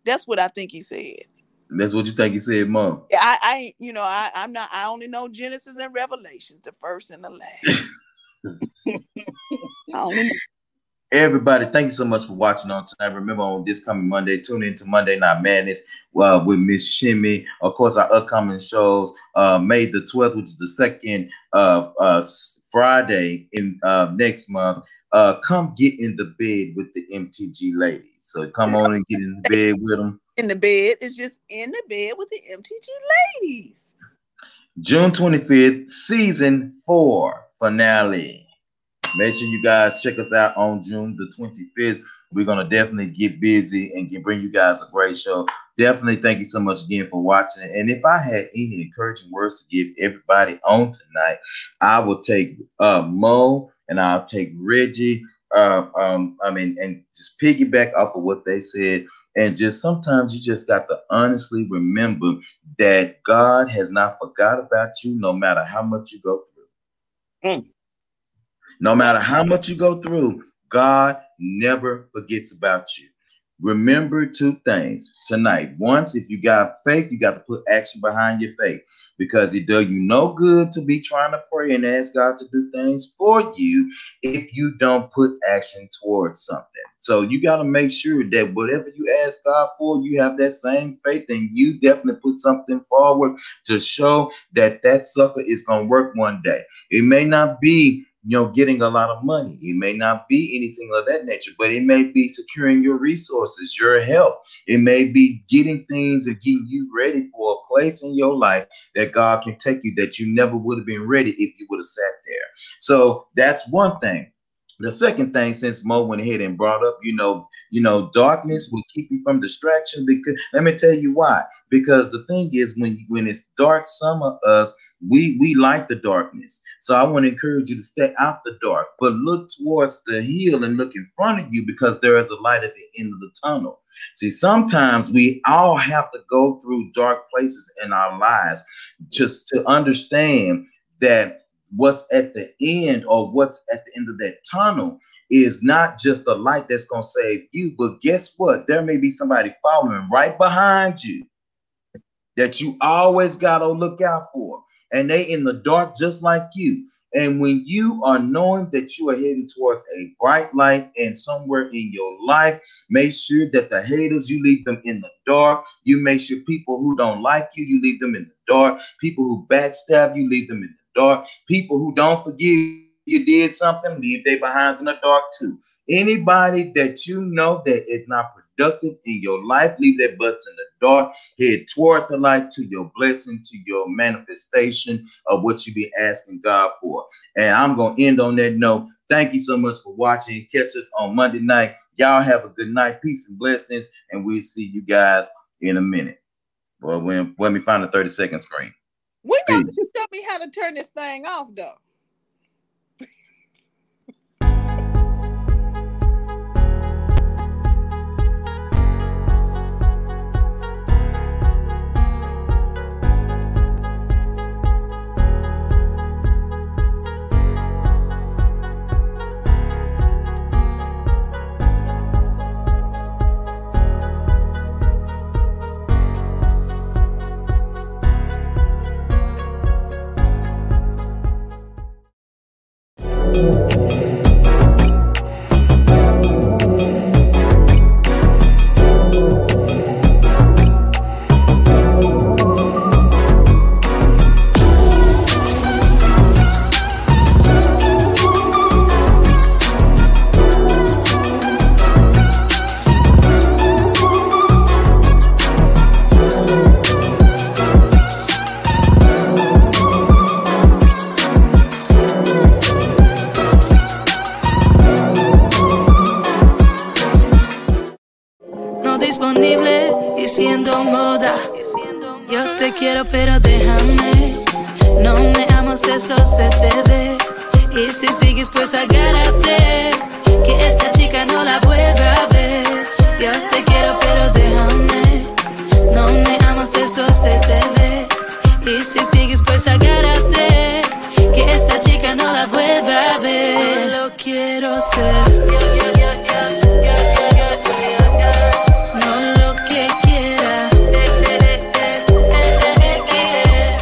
That's what I think he said.
That's what you think he said, Mom.
I, I you know, I, I'm not. I only know Genesis and Revelations, the first and the last. <laughs> I only know.
Everybody, thank you so much for watching on tonight. Remember, on this coming Monday, tune into Monday Night Madness uh, with Miss Shimmy. Of course, our upcoming shows, uh, May the 12th, which is the second uh, uh, Friday in uh, next month. Uh, come get in the bed with the MTG ladies. So come on and get in the bed with them.
in the bed. It's just in the bed with the MTG ladies.
June 25th, season four finale. Make sure you guys check us out on June the 25th. We're gonna definitely get busy and get, bring you guys a great show. Definitely thank you so much again for watching. And if I had any encouraging words to give everybody on tonight, I will take uh, Mo and I'll take Reggie. Uh, um, I mean, and just piggyback off of what they said. And just sometimes you just got to honestly remember that God has not forgot about you, no matter how much you go through.
Mm.
No matter how much you go through, God never forgets about you. Remember two things tonight. Once, if you got faith, you got to put action behind your faith because it does you no good to be trying to pray and ask God to do things for you if you don't put action towards something. So you got to make sure that whatever you ask God for, you have that same faith and you definitely put something forward to show that that sucker is going to work one day. It may not be you know, getting a lot of money. It may not be anything of that nature, but it may be securing your resources, your health. It may be getting things and getting you ready for a place in your life that God can take you that you never would have been ready if you would have sat there. So that's one thing. The second thing, since Mo went ahead and brought up, you know, you know, darkness will keep you from distraction. Because let me tell you why. Because the thing is, when when it's dark, some of us we we like the darkness. So I want to encourage you to stay out the dark, but look towards the hill and look in front of you because there is a light at the end of the tunnel. See, sometimes we all have to go through dark places in our lives just to understand that what's at the end or what's at the end of that tunnel is not just the light that's going to save you, but guess what? There may be somebody following right behind you that you always got to look out for. And they in the dark just like you. And when you are knowing that you are heading towards a bright light and somewhere in your life, make sure that the haters, you leave them in the dark. You make sure people who don't like you, you leave them in the dark. People who backstab you, leave them in the dark. People who don't forgive you did something, leave their behinds in the dark too. Anybody that you know that is not productive in your life, leave their butts in the dark. Head toward the light to your blessing, to your manifestation of what you be asking God for. And I'm gonna end on that note. Thank you so much for watching. Catch us on Monday night. Y'all have a good night. Peace and blessings. And we'll see you guys in a minute. Well, when let me find the 30 second screen.
We got to show me how to turn this thing off, though.